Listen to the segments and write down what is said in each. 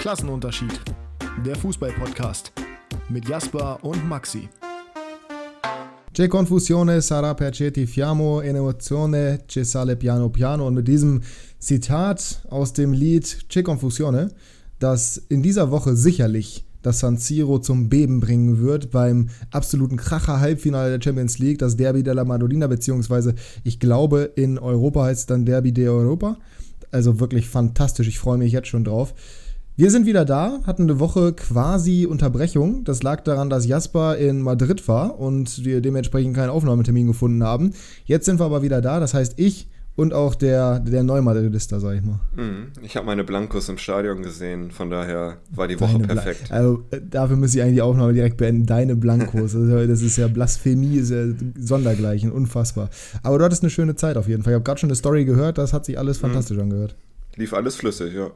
Klassenunterschied. Der Fußball-Podcast mit Jasper und Maxi. C'è confusione sarà perché ti fiamo in emozione ci sale piano piano. Und mit diesem Zitat aus dem Lied C'è confusione, das in dieser Woche sicherlich das San Siro zum Beben bringen wird beim absoluten Kracher-Halbfinale der Champions League, das Derby della Madonnina, beziehungsweise ich glaube in Europa heißt es dann Derby de Europa. Also wirklich fantastisch, ich freue mich jetzt schon drauf. Wir sind wieder da, hatten eine Woche quasi Unterbrechung. Das lag daran, dass Jasper in Madrid war und wir dementsprechend keinen Aufnahmetermin gefunden haben. Jetzt sind wir aber wieder da, das heißt ich und auch der, der Neumadridister, sag ich mal. Mhm. Ich habe meine Blancos im Stadion gesehen, von daher war die Woche Deine perfekt. Bla also äh, dafür müsste ich eigentlich die Aufnahme direkt beenden. Deine Blancos, das ist ja Blasphemie, ist ja sondergleichen, unfassbar. Aber du hattest eine schöne Zeit auf jeden Fall. Ich habe gerade schon eine Story gehört, das hat sich alles mhm. fantastisch mhm. angehört. Lief alles flüssig, ja.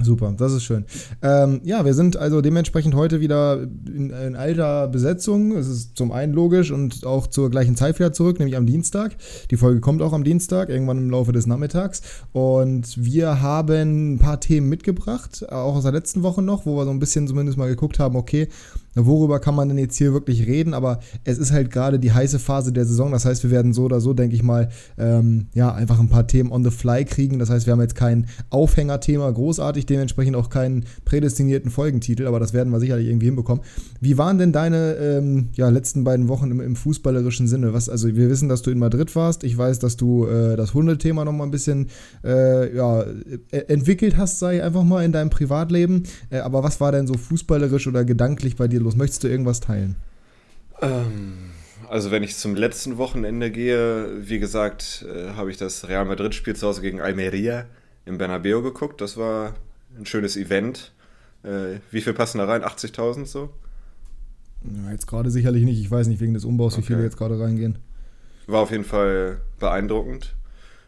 Super, das ist schön. Ähm, ja, wir sind also dementsprechend heute wieder in, in, alter Besetzung. Es ist zum einen logisch und auch zur gleichen Zeit wieder zurück, nämlich am Dienstag. Die Folge kommt auch am Dienstag, irgendwann im Laufe des Nachmittags. Und wir haben ein paar Themen mitgebracht, auch aus der letzten Woche noch, wo wir so ein bisschen zumindest mal geguckt haben, okay, worüber kann man denn jetzt hier wirklich reden? Aber es ist halt gerade die heiße Phase der Saison. Das heißt, wir werden so oder so, denke ich mal, ähm, ja, einfach ein paar Themen on the fly kriegen. Das heißt, wir haben jetzt kein Aufhängerthema großartig, dementsprechend auch keinen prädestinierten Folgentitel, aber das werden wir sicherlich irgendwie hinbekommen. Wie waren denn deine ähm, ja, letzten beiden Wochen im, im, fußballerischen Sinne? Was, also wir wissen, dass du in Madrid warst. Ich weiß, dass du äh, das Hundethema noch mal ein bisschen äh, ja, e-, entwickelt hast, sei einfach mal in deinem Privatleben. Äh, aber was war denn so fußballerisch oder gedanklich bei dir los? Möchtest du irgendwas teilen? Ähm, also wenn ich zum letzten Wochenende gehe, wie gesagt, äh, habe ich das Real Madrid-Spiel zu Hause gegen Almeria im Bernabeu geguckt. Das war ein schönes Event. Äh, wie viel passen da rein? 80.000 so? Ja, jetzt gerade sicherlich nicht. Ich weiß nicht wegen des Umbaus, okay. wie viele jetzt gerade reingehen. War auf jeden Fall beeindruckend.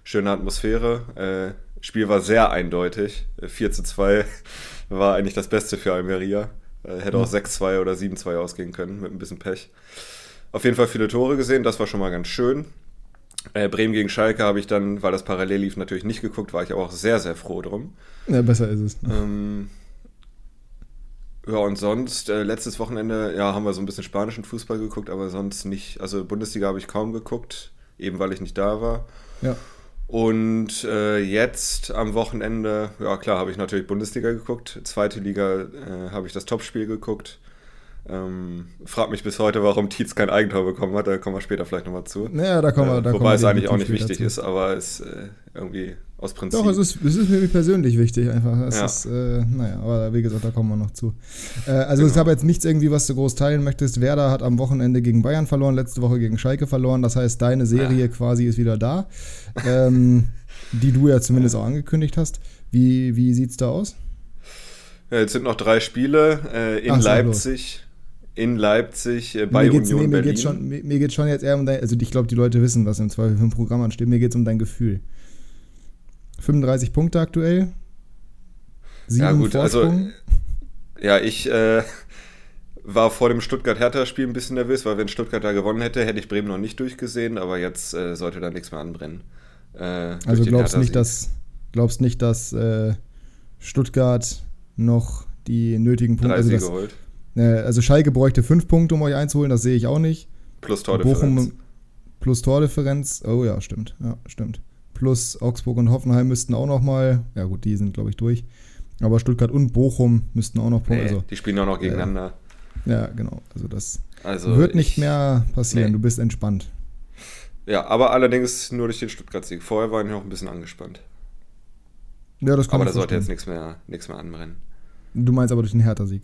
Schöne Atmosphäre. Äh, Spiel war sehr eindeutig. 4 äh, zu 2 war eigentlich das Beste für Almeria. Äh, hätte auch 6-2 oder 7-2 ausgehen können, mit ein bisschen Pech. Auf jeden Fall viele Tore gesehen, das war schon mal ganz schön. Äh, Bremen gegen Schalke habe ich dann, weil das parallel lief, natürlich nicht geguckt, war ich aber auch sehr, sehr froh drum. Ja, besser ist es. Ähm, ja, und sonst, äh, letztes Wochenende, ja, haben wir so ein bisschen spanischen Fußball geguckt, aber sonst nicht. Also Bundesliga habe ich kaum geguckt, eben weil ich nicht da war. Ja. Und äh, jetzt am Wochenende, ja klar, habe ich natürlich Bundesliga geguckt. Zweite Liga äh, habe ich das Topspiel geguckt. Ähm, frag mich bis heute, warum Tietz kein Eigentor bekommen hat. Da kommen wir später vielleicht nochmal zu. Naja, da kommen wir. Da äh, wobei es eigentlich auch nicht wichtig dazu. ist, aber es äh, irgendwie aus Prinzip. Doch, es ist, es ist mir persönlich wichtig einfach. Es ja. ist, äh, naja, aber wie gesagt, da kommen wir noch zu. Äh, also genau. ich habe jetzt nichts irgendwie, was du groß teilen möchtest. Werder hat am Wochenende gegen Bayern verloren, letzte Woche gegen Schalke verloren. Das heißt, deine Serie ja. quasi ist wieder da. Ähm, die du ja zumindest auch angekündigt hast. Wie, wie sieht es da aus? Ja, jetzt sind noch drei Spiele äh, in Ach, Leipzig in Leipzig äh, bei mir Union nee, mir Berlin. Geht's schon, mir, mir geht schon jetzt eher um dein, also ich glaube, die Leute wissen, was im Zweifel für ein Programm ansteht. Mir geht es um dein Gefühl. 35 Punkte aktuell. Sieben ja gut, also, Vorsprung. also ja, ich äh, war vor dem Stuttgart-Hertha-Spiel ein bisschen nervös, weil wenn Stuttgart da gewonnen hätte, hätte ich Bremen noch nicht durchgesehen, aber jetzt äh, sollte da nichts mehr anbrennen. Äh, also glaubst nicht, dass glaubst nicht, dass äh, Stuttgart noch die nötigen Punkte also das, geholt. Äh, also Schalke bräuchte fünf Punkte, um euch einzuholen, das sehe ich auch nicht. Plus Tordifferenz. Bochum plus Tordifferenz. Oh ja, stimmt. Ja, stimmt. Plus Augsburg und Hoffenheim müssten auch noch mal, ja gut, die sind glaube ich durch. Aber Stuttgart und Bochum müssten auch noch Punkte. Nee, also, die spielen auch noch gegeneinander. Äh, ja, genau. Also das also wird nicht ich, mehr passieren. Nee. Du bist entspannt. Ja, aber allerdings nur durch den Stuttgart-Sieg. Vorher waren wir noch ein bisschen angespannt. Ja, das kann Aber da sollte jetzt nichts mehr, nichts mehr anbrennen. Du meinst aber durch den Hertha-Sieg?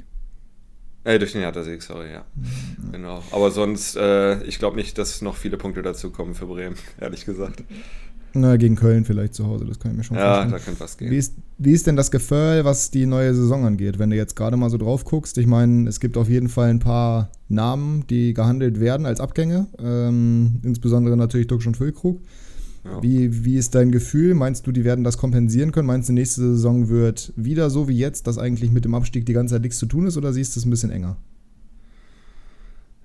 Äh, durch den Hertha-Sieg, sorry, ja. Mhm. Genau. Aber sonst, äh, ich glaube nicht, dass noch viele Punkte dazu kommen für Bremen, ehrlich gesagt. Na, gegen Köln vielleicht zu Hause, das kann ich mir schon ja, vorstellen. Ja, da könnte was gehen. Wie ist, wie ist denn das Gefühl, was die neue Saison angeht, wenn du jetzt gerade mal so drauf guckst? Ich meine, es gibt auf jeden Fall ein paar Namen, die gehandelt werden als Abgänge, ähm, insbesondere natürlich Duxch und Füllkrug. Ja. Wie, wie ist dein Gefühl? Meinst du, die werden das kompensieren können? Meinst du, nächste Saison wird wieder so wie jetzt, dass eigentlich mit dem Abstieg die ganze Zeit nichts zu tun ist oder siehst du es ein bisschen enger?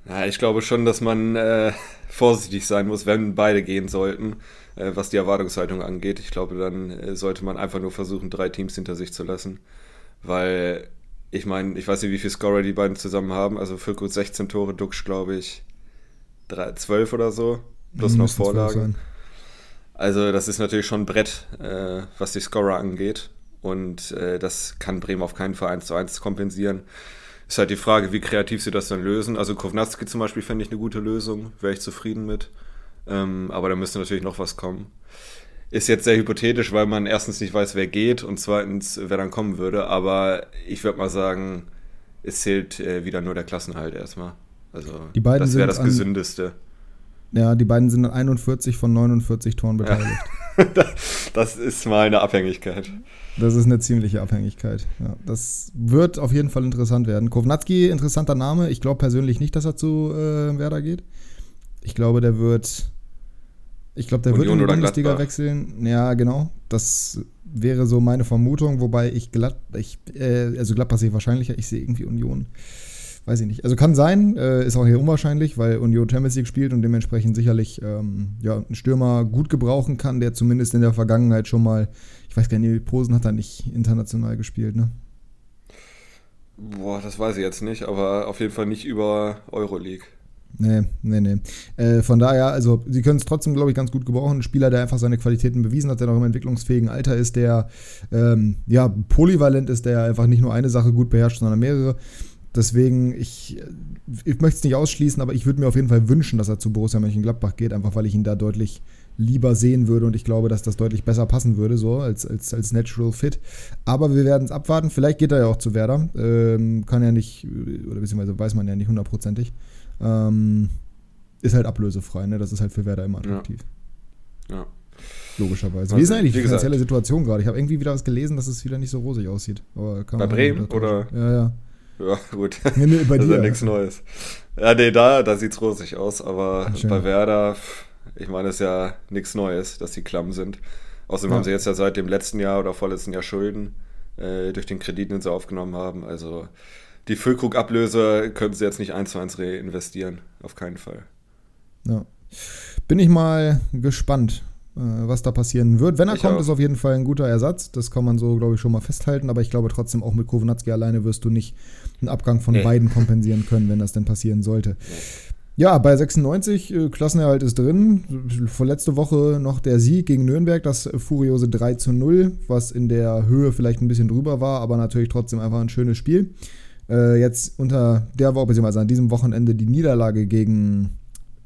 Ja, ich glaube schon, dass man äh, vorsichtig sein muss, wenn beide gehen sollten, äh, was die Erwartungshaltung angeht. Ich glaube, dann äh, sollte man einfach nur versuchen, drei Teams hinter sich zu lassen. weil ich meine, ich weiß nicht, wie viel Scorer die beiden zusammen haben. Also Füllkrug 16 Tore, Dux glaube ich 3, 12 oder so, plus noch Vorlagen. Also das ist natürlich schon ein Brett, äh, was die Scorer angeht. Und äh, das kann Bremen auf keinen Fall 1 zu 1 kompensieren. Ist halt die Frage, wie kreativ sie das dann lösen. Also Kovnatski zum Beispiel fände ich eine gute Lösung, wäre ich zufrieden mit. Ähm, aber da müsste natürlich noch was kommen. Ist jetzt sehr hypothetisch, weil man erstens nicht weiß, wer geht und zweitens, wer dann kommen würde. Aber ich würde mal sagen, es zählt äh, wieder nur der Klassenhalt erstmal. Also das wäre das Gesündeste. Ja, die beiden sind an 41 von 49 Toren beteiligt. Ja. das ist mal eine Abhängigkeit. Das ist eine ziemliche Abhängigkeit. Ja, das wird auf jeden Fall interessant werden. Kovnatski, interessanter Name. Ich glaube persönlich nicht, dass er zu äh, Werder geht. Ich glaube, der wird. Ich glaube, der Union wird in die Bundesliga Gladbach. wechseln. Ja, genau. Das wäre so meine Vermutung, wobei ich glatt, ich, äh, also Gladbach sehe ich wahrscheinlicher. Ich sehe irgendwie Union weiß ich nicht. Also kann sein, äh, ist auch hier unwahrscheinlich, weil Union Champions League spielt und dementsprechend sicherlich ähm, ja, einen Stürmer gut gebrauchen kann, der zumindest in der Vergangenheit schon mal, ich weiß gar nicht, Posen hat er nicht international gespielt, ne? Boah, das weiß ich jetzt nicht, aber auf jeden Fall nicht über Euroleague. Nee, nee, nee. Äh, von daher, also sie können es trotzdem, glaube ich, ganz gut gebrauchen. Ein Spieler, der einfach seine Qualitäten bewiesen hat, der noch im entwicklungsfähigen Alter ist, der ähm, ja polyvalent ist, der einfach nicht nur eine Sache gut beherrscht, sondern mehrere. Deswegen, ich, ich möchte es nicht ausschließen, aber ich würde mir auf jeden Fall wünschen, dass er zu Borussia Mönchengladbach geht, einfach weil ich ihn da deutlich lieber sehen würde und ich glaube, dass das deutlich besser passen würde, so als, als, als Natural Fit. Aber wir werden es abwarten. Vielleicht geht er ja auch zu Werder. Ähm, kann ja nicht, oder beziehungsweise weiß man ja nicht hundertprozentig. Ähm, ist halt ablösefrei, ne? Das ist halt für Werder immer attraktiv. Ja. ja. Logischerweise. Wie ist eigentlich die finanzielle Situation gerade? Ich habe irgendwie wieder was gelesen, dass es wieder nicht so rosig aussieht. Bei Bremen oder? Ja, ja. Ja, gut. Nee, nee, bei das ist ja nichts Neues. Ja, nee, da, da sieht es rosig aus, aber bei Werder, ich meine, es ist ja nichts Neues, dass die klamm sind. Außerdem ja. haben sie jetzt ja seit dem letzten Jahr oder vorletzten Jahr Schulden äh, durch den Kredit, den sie aufgenommen haben. Also die Füllkrug-Ablöse können sie jetzt nicht eins zu eins reinvestieren. Auf keinen Fall. Ja. Bin ich mal gespannt, was da passieren wird. Wenn er ich kommt, auch. ist auf jeden Fall ein guter Ersatz. Das kann man so, glaube ich, schon mal festhalten. Aber ich glaube trotzdem, auch mit Kownatski alleine wirst du nicht einen Abgang von nee. beiden kompensieren können, wenn das denn passieren sollte. Ja, bei 96, äh, Klassenerhalt ist drin. Vorletzte Woche noch der Sieg gegen Nürnberg, das furiose 3 zu 0, was in der Höhe vielleicht ein bisschen drüber war, aber natürlich trotzdem einfach ein schönes Spiel. Äh, jetzt unter der Woche, beziehungsweise an diesem Wochenende die Niederlage gegen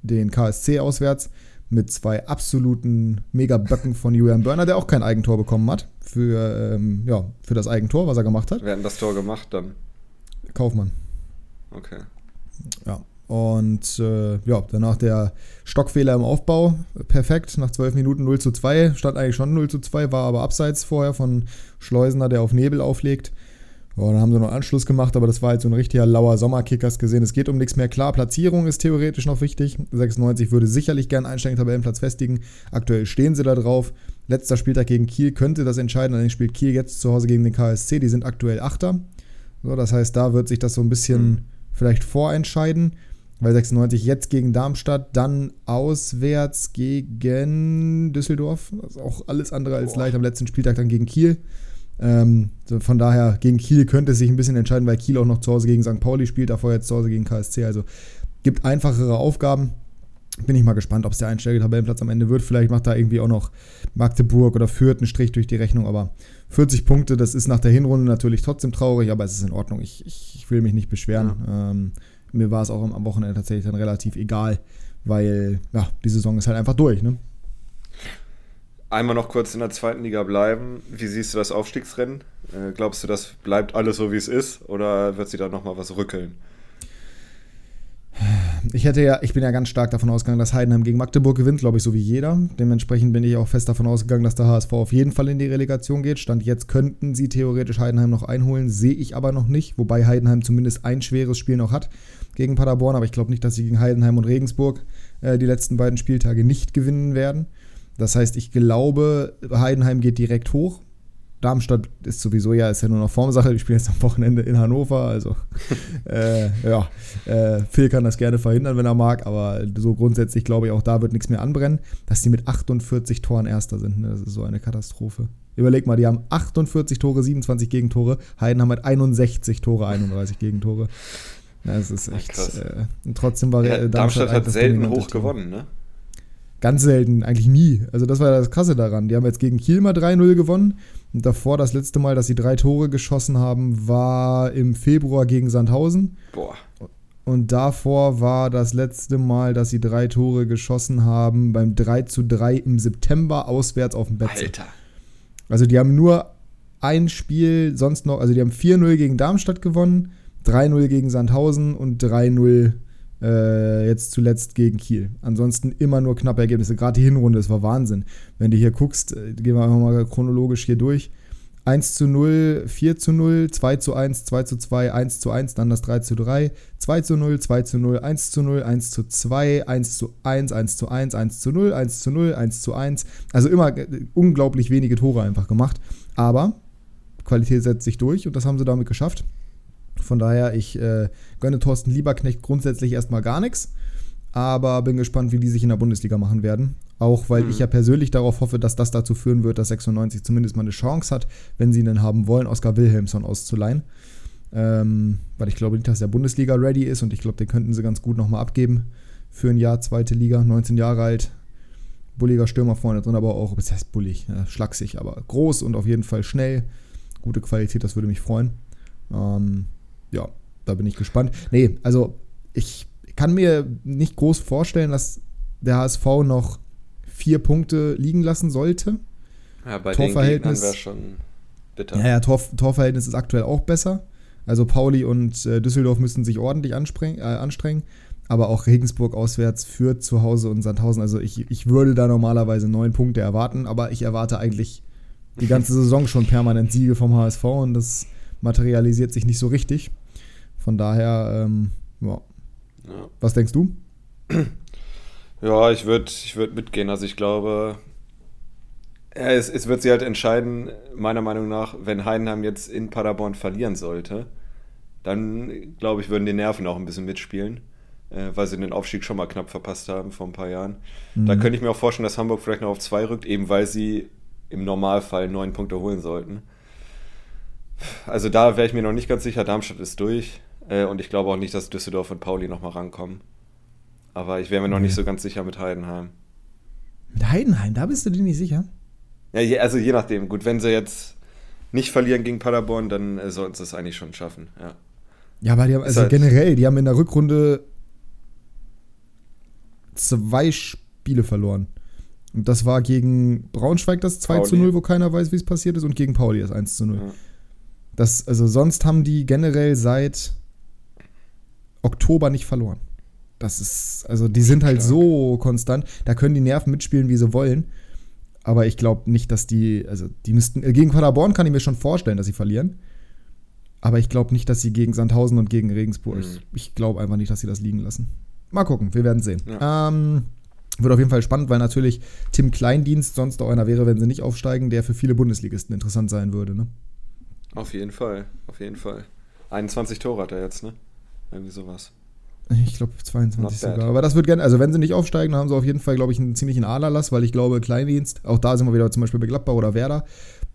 den KSC auswärts mit zwei absoluten Mega-Böcken von Julian Börner, der auch kein Eigentor bekommen hat für, ähm, ja, für das Eigentor, was er gemacht hat. Wer hat das Tor gemacht dann? Kaufmann. Okay. Ja. Und äh, ja, danach der Stockfehler im Aufbau. Perfekt. Nach zwölf Minuten 0 zu 2. Stand eigentlich schon 0 zu 2, war aber abseits vorher von Schleusener, der auf Nebel auflegt. Oh, dann haben sie noch Anschluss gemacht, aber das war halt so ein richtiger lauer Sommerkickers gesehen. Es geht um nichts mehr. Klar, Platzierung ist theoretisch noch wichtig. 96 würde sicherlich gern einsteigen Tabellenplatz festigen. Aktuell stehen sie da drauf. Letzter Spieltag gegen Kiel könnte das entscheiden. Allerdings spielt Kiel jetzt zu Hause gegen den KSC. Die sind aktuell Achter. So, das heißt, da wird sich das so ein bisschen mhm. vielleicht vorentscheiden. Weil 96 jetzt gegen Darmstadt, dann auswärts gegen Düsseldorf. Das ist auch alles andere als Boah. leicht. Am letzten Spieltag dann gegen Kiel. Ähm, von daher, gegen Kiel könnte es sich ein bisschen entscheiden, weil Kiel auch noch zu Hause gegen St. Pauli spielt, davor jetzt zu Hause gegen KSC. Also gibt einfachere Aufgaben. Bin ich mal gespannt, ob es der einstellige Tabellenplatz am Ende wird. Vielleicht macht da irgendwie auch noch Magdeburg oder Fürth einen Strich durch die Rechnung. Aber 40 Punkte, das ist nach der Hinrunde natürlich trotzdem traurig, aber es ist in Ordnung. Ich, ich, ich will mich nicht beschweren. Ja. Ähm, mir war es auch am Wochenende tatsächlich dann relativ egal, weil ja, die Saison ist halt einfach durch. Ne? Einmal noch kurz in der zweiten Liga bleiben. Wie siehst du das Aufstiegsrennen? Äh, glaubst du, das bleibt alles so, wie es ist? Oder wird sie da nochmal was rückeln? Ich hätte ja, ich bin ja ganz stark davon ausgegangen, dass Heidenheim gegen Magdeburg gewinnt, glaube ich, so wie jeder. Dementsprechend bin ich auch fest davon ausgegangen, dass der HSV auf jeden Fall in die Relegation geht. Stand jetzt könnten sie theoretisch Heidenheim noch einholen, sehe ich aber noch nicht, wobei Heidenheim zumindest ein schweres Spiel noch hat gegen Paderborn, aber ich glaube nicht, dass sie gegen Heidenheim und Regensburg äh, die letzten beiden Spieltage nicht gewinnen werden. Das heißt, ich glaube, Heidenheim geht direkt hoch. Darmstadt ist sowieso ja, ist ja nur noch Formsache. Die spielen jetzt am Wochenende in Hannover. Also, äh, ja, äh, Phil kann das gerne verhindern, wenn er mag. Aber so grundsätzlich glaube ich, auch da wird nichts mehr anbrennen. Dass die mit 48 Toren Erster sind, ne? das ist so eine Katastrophe. Überleg mal, die haben 48 Tore, 27 Gegentore. Heiden haben halt 61 Tore, 31 Gegentore. Das ist echt. Äh, und trotzdem war ja, Darmstadt, Darmstadt hat selten hoch gewonnen, ne? Ganz selten, eigentlich nie. Also das war das Krasse daran. Die haben jetzt gegen Kiel mal 3-0 gewonnen. Und davor das letzte Mal, dass sie drei Tore geschossen haben, war im Februar gegen Sandhausen. Boah. Und davor war das letzte Mal, dass sie drei Tore geschossen haben, beim 3 zu 3 im September auswärts auf dem Betze. Alter. Also die haben nur ein Spiel sonst noch, also die haben 4-0 gegen Darmstadt gewonnen, 3-0 gegen Sandhausen und 3-0 äh, jetzt zuletzt gegen Kiel. Ansonsten immer nur knappe Ergebnisse. Gerade die Hinrunde, das war Wahnsinn. Wenn du hier guckst, äh, gehen wir einfach mal chronologisch hier durch. 1 zu 0, 4 zu 0, 2 zu 1, 2 zu 2, 1 zu 1, dann das 3 zu 3, 2 zu 0, 2 zu 0, 1 zu 0, 1 zu 2, 1 zu 1, 1 zu 1, 1 zu 0, 1 zu 0, 1 zu 1. Also immer äh, unglaublich wenige Tore einfach gemacht. Aber Qualität setzt sich durch und das haben sie damit geschafft. Von daher, ich äh, gönne Thorsten Lieberknecht grundsätzlich erstmal gar nichts, aber bin gespannt, wie die sich in der Bundesliga machen werden. Auch weil mhm. ich ja persönlich darauf hoffe, dass das dazu führen wird, dass 96 zumindest mal eine Chance hat, wenn sie ihn haben wollen, Oskar Wilhelmsson auszuleihen. Ähm, weil ich glaube nicht, dass der Bundesliga ready ist und ich glaube, den könnten sie ganz gut nochmal abgeben für ein Jahr, zweite Liga, 19 Jahre alt. Bulliger Stürmer vorne drin, aber auch, das heißt bullig, ja, schlaksig, aber groß und auf jeden Fall schnell. Gute Qualität, das würde mich freuen. Ähm, ja, da bin ich gespannt. Nee, also ich kann mir nicht groß vorstellen, dass der HSV noch vier Punkte liegen lassen sollte. Ja, bei Torverhältnis wäre schon bitter. Ja, ja Tor, Torverhältnis ist aktuell auch besser. Also Pauli und äh, Düsseldorf müssen sich ordentlich äh, anstrengen. Aber auch Regensburg auswärts führt zu Hause und Sandhausen. Also ich, ich würde da normalerweise neun Punkte erwarten, aber ich erwarte eigentlich die ganze Saison schon permanent Siege vom HSV und das materialisiert sich nicht so richtig. Von daher, ähm, ja. ja. Was denkst du? Ja, ich würde ich würd mitgehen. Also ich glaube, es, es wird sich halt entscheiden, meiner Meinung nach, wenn Heidenheim jetzt in Paderborn verlieren sollte, dann glaube ich, würden die Nerven auch ein bisschen mitspielen, äh, weil sie den Aufstieg schon mal knapp verpasst haben vor ein paar Jahren. Mhm. Da könnte ich mir auch vorstellen, dass Hamburg vielleicht noch auf zwei rückt, eben weil sie im Normalfall neun Punkte holen sollten. Also da wäre ich mir noch nicht ganz sicher. Darmstadt ist durch. Äh, und ich glaube auch nicht, dass Düsseldorf und Pauli nochmal rankommen. Aber ich wäre mir noch nicht so ganz sicher mit Heidenheim. Mit Heidenheim, da bist du dir nicht sicher? Ja, je, also je nachdem. Gut, wenn sie jetzt nicht verlieren gegen Paderborn, dann äh, sollten sie es eigentlich schon schaffen, ja. Ja, aber die haben, also halt generell, die haben in der Rückrunde zwei Spiele verloren. Und das war gegen Braunschweig das 2 Pauli. zu 0, wo keiner weiß, wie es passiert ist, und gegen Pauli das 1 zu 0. Ja. Das, also sonst haben die generell seit Oktober nicht verloren. Das ist, also die sind halt so konstant, da können die Nerven mitspielen, wie sie wollen. Aber ich glaube nicht, dass die, also die müssten, äh, gegen Paderborn kann ich mir schon vorstellen, dass sie verlieren. Aber ich glaube nicht, dass sie gegen Sandhausen und gegen Regensburg, mhm. ich glaube einfach nicht, dass sie das liegen lassen. Mal gucken, wir werden sehen. Ja. Ähm, wird auf jeden Fall spannend, weil natürlich Tim Kleindienst sonst auch einer wäre, wenn sie nicht aufsteigen, der für viele Bundesligisten interessant sein würde. Ne? Auf jeden Fall, auf jeden Fall. 21 Tore hat er jetzt, ne? Irgendwie sowas. Ich glaube 22 sogar. Aber das wird gerne, also wenn sie nicht aufsteigen, dann haben sie auf jeden Fall, glaube ich, einen ziemlichen Aderlass, weil ich glaube, Kleindienst, auch da sind wir wieder zum Beispiel bei Gladbach oder Werder,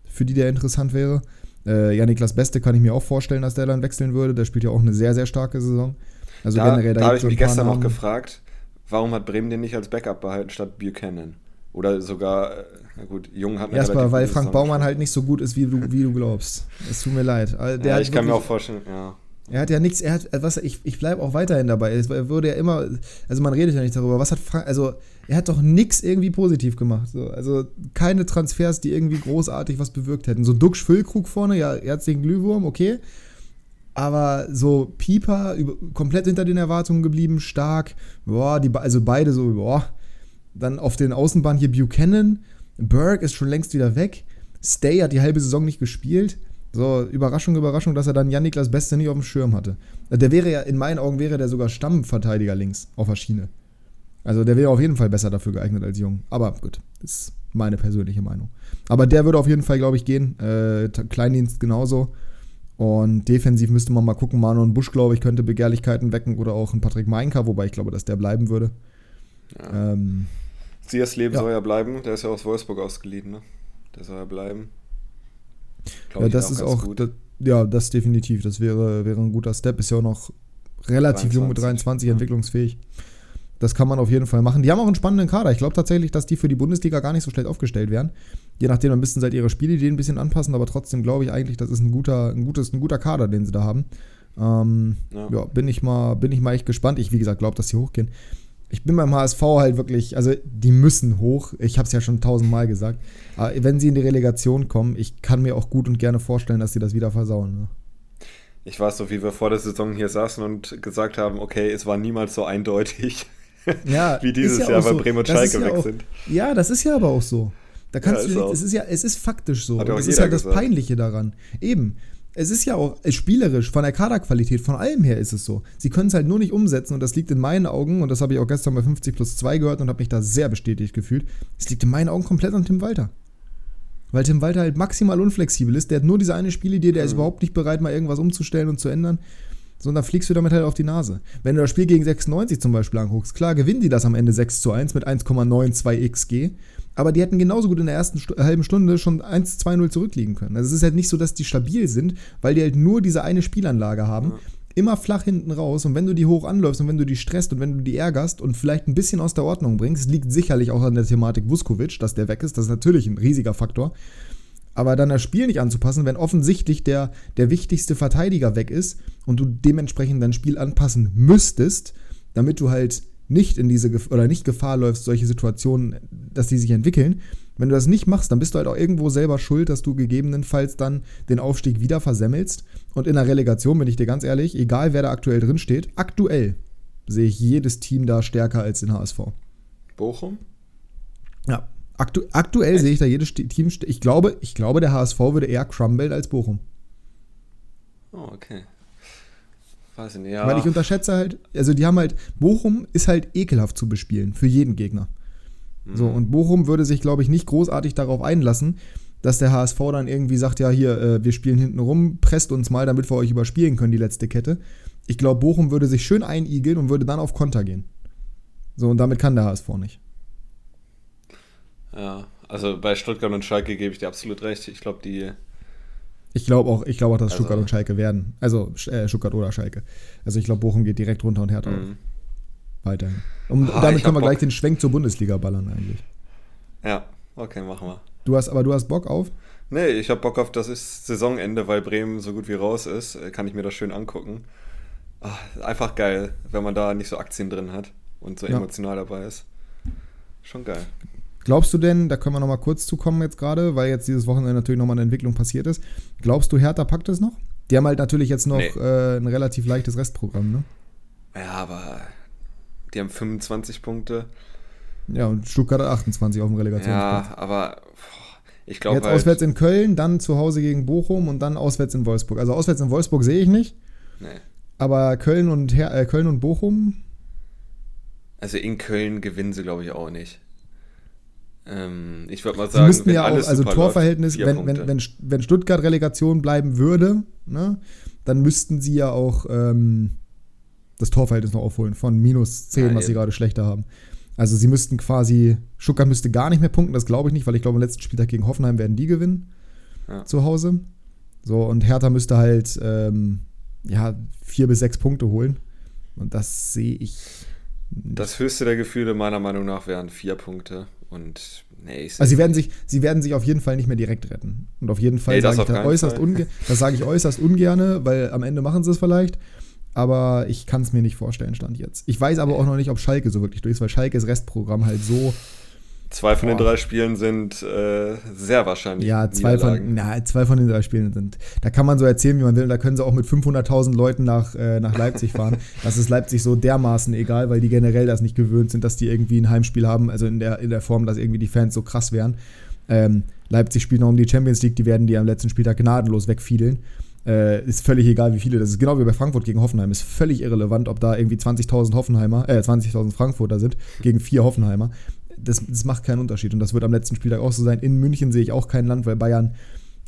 für die der interessant wäre. Äh, ja, Niklas Beste kann ich mir auch vorstellen, dass der dann wechseln würde. Der spielt ja auch eine sehr, sehr starke Saison. Also da, generell, da, da habe ich mich gestern noch gefragt, warum hat Bremen den nicht als Backup behalten statt Buchanan? Oder sogar, äh, na gut, Jung hat Erstmal, weil Frank Baumann halt nicht so gut ist, wie du, wie du glaubst. Es tut mir leid. Der ja, ich kann mir auch vorstellen, ja. Er hat ja nichts, er hat, was, ich, ich bleibe auch weiterhin dabei. Er würde ja immer, also man redet ja nicht darüber, was hat Frank, also er hat doch nichts irgendwie positiv gemacht. So. Also keine Transfers, die irgendwie großartig was bewirkt hätten. So Duxch Füllkrug vorne, ja, er hat den Glühwurm, okay. Aber so Pieper, über, komplett hinter den Erwartungen geblieben, stark. Boah, die, also beide so, boah. Dann auf den Außenbahn hier Buchanan. Burke ist schon längst wieder weg. Stay hat die halbe Saison nicht gespielt. So, Überraschung, Überraschung, dass er dann Jan-Niklas Beste nicht auf dem Schirm hatte. Der wäre ja, in meinen Augen wäre der sogar Stammverteidiger links auf der Schiene. Also der wäre auf jeden Fall besser dafür geeignet als Jung. Aber gut, das ist meine persönliche Meinung. Aber der würde auf jeden Fall, glaube ich, gehen. Äh, Kleindienst genauso. Und defensiv müsste man mal gucken. Manuel Busch, glaube ich, könnte Begehrlichkeiten wecken oder auch ein Patrick Meinka, wobei ich glaube, dass der bleiben würde. Ja. Ähm, Leben ja. soll ja bleiben. Der ist ja aus Wolfsburg ausgeliehen, ne? Der soll ja bleiben. ja, das ist auch, das, ja, das definitiv. Das wäre, wäre ein guter Step. Ist ja auch noch relativ 23. jung mit 23 ja. entwicklungsfähig. Das kann man auf jeden Fall machen. Die haben auch einen spannenden Kader. Ich glaube tatsächlich, dass die für die Bundesliga gar nicht so schlecht aufgestellt wären. Je nachdem, ein bisschen seit ihre Spielideen ein bisschen anpassen, aber trotzdem glaube ich eigentlich, das ist ein guter, ein gutes, ein guter Kader, den sie da haben. Ähm, ja. ja. bin ich mal, bin ich mal echt gespannt. Ich, wie gesagt, glaube, dass sie hochgehen. Ich bin beim HSV halt wirklich, also die müssen hoch. Ich habe es ja schon tausendmal gesagt. Aber wenn sie in die Relegation kommen, ich kann mir auch gut und gerne vorstellen, dass sie das wieder versauen. Ne? Ich weiß so, wie wir vor der Saison hier saßen und gesagt haben, okay, es war niemals so eindeutig. Ja, wie dieses ja Jahr, weil so. Bremen und Schalke ja weg auch, sind. Ja, das ist ja aber auch so. Da kannst ja, du es ist ja, es ist faktisch so. das ist ja das gesagt. Peinliche daran. Eben. Es ist ja auch spielerisch, von der Kaderqualität, von allem her ist es so. Sie können es halt nur nicht umsetzen und das liegt in meinen Augen, und das habe ich auch gestern bei 50 plus 2 gehört und habe mich da sehr bestätigt gefühlt. Es liegt in meinen Augen komplett an Tim Walter. Weil Tim Walter halt maximal unflexibel ist. Der hat nur diese eine Spielidee, der mhm. ist überhaupt nicht bereit, mal irgendwas umzustellen und zu ändern sondern fliegst du damit halt auf die Nase. Wenn du das Spiel gegen 96 zum Beispiel anguckst, klar gewinnen die das am Ende 6 zu 1 mit 1,92 XG, aber die hätten genauso gut in der ersten St halben Stunde schon 1-2-0 zurückliegen können. Also es ist halt nicht so, dass die stabil sind, weil die halt nur diese eine Spielanlage haben. Ja. Immer flach hinten raus und wenn du die hoch anläufst und wenn du die stresst und wenn du die ärgerst und vielleicht ein bisschen aus der Ordnung bringst, liegt sicherlich auch an der Thematik Vuskovic, dass der weg ist, das ist natürlich ein riesiger Faktor aber dann das Spiel nicht anzupassen, wenn offensichtlich der, der wichtigste Verteidiger weg ist und du dementsprechend dein Spiel anpassen müsstest, damit du halt nicht in diese oder nicht Gefahr läufst, solche Situationen, dass die sich entwickeln. Wenn du das nicht machst, dann bist du halt auch irgendwo selber schuld, dass du gegebenenfalls dann den Aufstieg wieder versemmelst. Und in der Relegation, bin ich dir ganz ehrlich, egal wer da aktuell drin steht, aktuell sehe ich jedes Team da stärker als den HSV. Bochum? Ja, Aktu aktuell sehe ich da jedes Team. Ich glaube, ich glaube, der HSV würde eher crumblen als Bochum. Oh, okay. Weiß ich nicht, ja. Weil ich unterschätze halt, also die haben halt, Bochum ist halt ekelhaft zu bespielen für jeden Gegner. Mhm. So, und Bochum würde sich, glaube ich, nicht großartig darauf einlassen, dass der HSV dann irgendwie sagt, ja, hier, äh, wir spielen hinten rum, presst uns mal, damit wir euch überspielen können, die letzte Kette. Ich glaube, Bochum würde sich schön einigeln und würde dann auf Konter gehen. So, und damit kann der HSV nicht. Ja, also bei Stuttgart und Schalke gebe ich dir absolut recht. Ich glaube, die. Ich glaube auch, ich glaube auch, dass also, Stuttgart und Schalke werden. Also äh, Stuttgart oder Schalke. Also ich glaube, Bochum geht direkt runter und Hertha mhm. weiterhin. Und ah, damit können wir Bock. gleich den Schwenk zur Bundesliga ballern eigentlich. Ja, okay, machen wir. Du hast, aber du hast Bock auf? Nee, ich habe Bock auf das ist Saisonende, weil Bremen so gut wie raus ist. Äh, kann ich mir das schön angucken. Ach, einfach geil, wenn man da nicht so Aktien drin hat und so ja. emotional dabei ist. Schon geil. Glaubst du denn, da können wir noch mal kurz zukommen jetzt gerade, weil jetzt dieses Wochenende natürlich noch mal eine Entwicklung passiert ist. Glaubst du, Hertha packt es noch? Die haben halt natürlich jetzt noch nee. äh, ein relativ leichtes Restprogramm, ne? Ja, aber die haben 25 Punkte. Ja, und Stuttgart hat 28 auf dem Relegationsplatz. Ja, aber ich glaube Jetzt halt, auswärts in Köln, dann zu Hause gegen Bochum und dann auswärts in Wolfsburg. Also auswärts in Wolfsburg sehe ich nicht. Nee. Aber Köln und, Her äh, Köln und Bochum? Also in Köln gewinnen sie, glaube ich, auch nicht. Ähm, ich würde mal sagen, müssten ja auch, also Torverhältnis, wenn, wenn, wenn, wenn Stuttgart Relegation bleiben würde, ne, dann müssten sie ja auch ähm, das Torverhältnis noch aufholen von minus 10, ja, was sie gerade schlechter haben. Also sie müssten quasi, Stuttgart müsste gar nicht mehr punkten, das glaube ich nicht, weil ich glaube, im letzten Spieltag gegen Hoffenheim werden die gewinnen ja. zu Hause. So, und Hertha müsste halt ähm, ja, vier bis sechs Punkte holen. Und das sehe ich. Nicht. Das höchste der Gefühle meiner Meinung nach wären vier Punkte. Und nee, ich Also sie werden, sich, sie werden sich auf jeden Fall nicht mehr direkt retten. Und auf jeden Fall nee, sage ich das äußerst ungern. Das sage ich äußerst ungerne, weil am Ende machen sie es vielleicht. Aber ich kann es mir nicht vorstellen, stand jetzt. Ich weiß aber auch noch nicht, ob Schalke so wirklich durch ist, weil Schalkes Restprogramm halt so Zwei von Boah. den drei Spielen sind äh, sehr wahrscheinlich. Ja, zwei von, na, zwei von den drei Spielen sind. Da kann man so erzählen, wie man will. Da können sie auch mit 500.000 Leuten nach, äh, nach Leipzig fahren. das ist Leipzig so dermaßen egal, weil die generell das nicht gewöhnt sind, dass die irgendwie ein Heimspiel haben. Also in der, in der Form, dass irgendwie die Fans so krass wären. Ähm, Leipzig spielt noch um die Champions League. Die werden die am letzten Spieltag gnadenlos wegfiedeln. Äh, ist völlig egal, wie viele. Das ist genau wie bei Frankfurt gegen Hoffenheim. Ist völlig irrelevant, ob da irgendwie 20.000 Hoffenheimer, äh, 20.000 Frankfurter sind gegen vier Hoffenheimer das, das macht keinen Unterschied. Und das wird am letzten Spieltag auch so sein. In München sehe ich auch kein Land, weil Bayern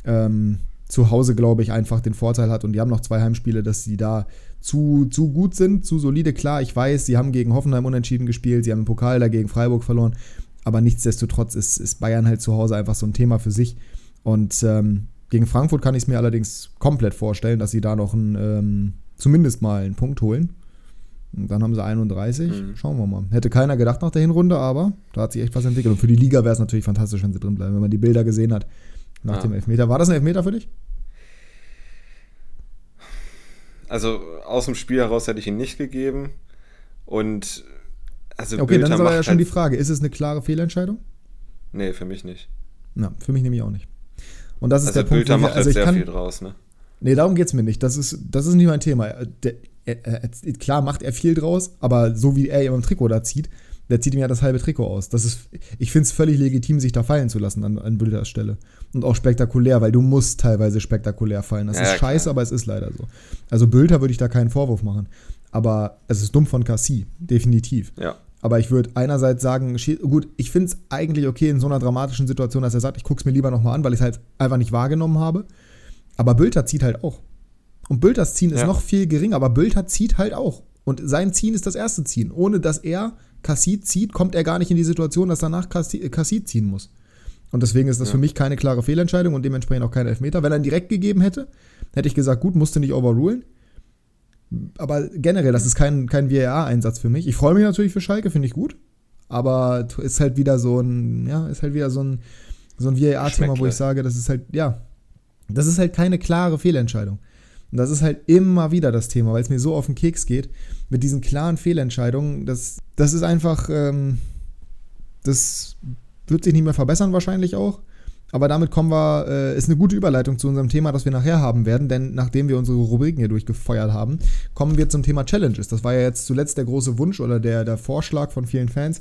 ähm, zu Hause, glaube ich, einfach den Vorteil hat. Und die haben noch zwei Heimspiele, dass sie da zu, zu gut sind, zu solide. Klar, ich weiß, sie haben gegen Hoffenheim unentschieden gespielt, sie haben im Pokal dagegen Freiburg verloren. Aber nichtsdestotrotz ist, ist Bayern halt zu Hause einfach so ein Thema für sich. Und ähm, Gegen Frankfurt kann ich es mir allerdings komplett vorstellen, dass sie da noch einen, ähm, zumindest mal einen Punkt holen. Und dann haben sie 31. Mhm. Schauen wir mal. Hätte keiner gedacht nach der Hinrunde, aber da hat sich echt was entwickelt. Und für die Liga wäre es natürlich fantastisch, wenn sie drin bleiben, wenn man die Bilder gesehen hat nach ja. dem Elfmeter. War das ein Elfmeter für dich? Also aus dem Spiel heraus hätte ich ihn nicht gegeben. Und also Okay, Bilder dann ist aber ja schon halt die Frage, ist es eine klare Fehlentscheidung? Nee, für mich nicht. Na, für mich nämlich auch nicht. Und das ist also der Punkt. Bilder macht also halt sehr kann, viel draus, ne? Nee, darum geht es mir nicht. Das ist, das ist nicht mein Thema. Der, er, er, klar macht er viel draus, aber so wie er ihm im Trikot da zieht, der zieht ihm ja das halbe Trikot aus. Das ist, ich finde es völlig legitim, sich da fallen zu lassen an, an Bilders Stelle. Und auch spektakulär, weil du musst teilweise spektakulär fallen. Das ja, ist scheiße, klar. aber es ist leider so. Also Bülter würde ich da keinen Vorwurf machen. Aber es ist dumm von Cassie, definitiv. Ja. Aber ich würde einerseits sagen, gut, ich finde es eigentlich okay in so einer dramatischen Situation, dass er sagt, ich gucke es mir lieber nochmal an, weil ich es halt einfach nicht wahrgenommen habe. Aber Bülter zieht halt auch. Und Bülters Ziehen ja. ist noch viel geringer, aber Bülter zieht halt auch. Und sein Ziehen ist das erste Ziehen. Ohne dass er Kassid zieht, kommt er gar nicht in die Situation, dass danach Kassid ziehen muss. Und deswegen ist das ja. für mich keine klare Fehlentscheidung und dementsprechend auch kein Elfmeter. Wenn er ihn direkt gegeben hätte, hätte ich gesagt, gut, musste nicht overrulen aber generell, das ist kein, kein VAR-Einsatz für mich. Ich freue mich natürlich für Schalke, finde ich gut. Aber ist halt wieder so ein, ja, ist halt wieder so ein, so ein VAR-Thema, wo ich sage, das ist halt, ja, das ist halt keine klare Fehlentscheidung. Und das ist halt immer wieder das Thema, weil es mir so auf den Keks geht, mit diesen klaren Fehlentscheidungen. Das, das ist einfach, ähm, das wird sich nicht mehr verbessern, wahrscheinlich auch. Aber damit kommen wir, äh, ist eine gute Überleitung zu unserem Thema, das wir nachher haben werden, denn nachdem wir unsere Rubriken hier durchgefeuert haben, kommen wir zum Thema Challenges. Das war ja jetzt zuletzt der große Wunsch oder der, der Vorschlag von vielen Fans,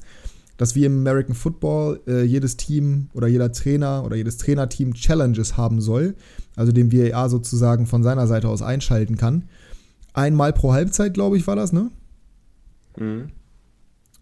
dass wir im American Football äh, jedes Team oder jeder Trainer oder jedes Trainerteam Challenges haben soll, also den VAR sozusagen von seiner Seite aus einschalten kann. Einmal pro Halbzeit, glaube ich, war das, ne? Mhm.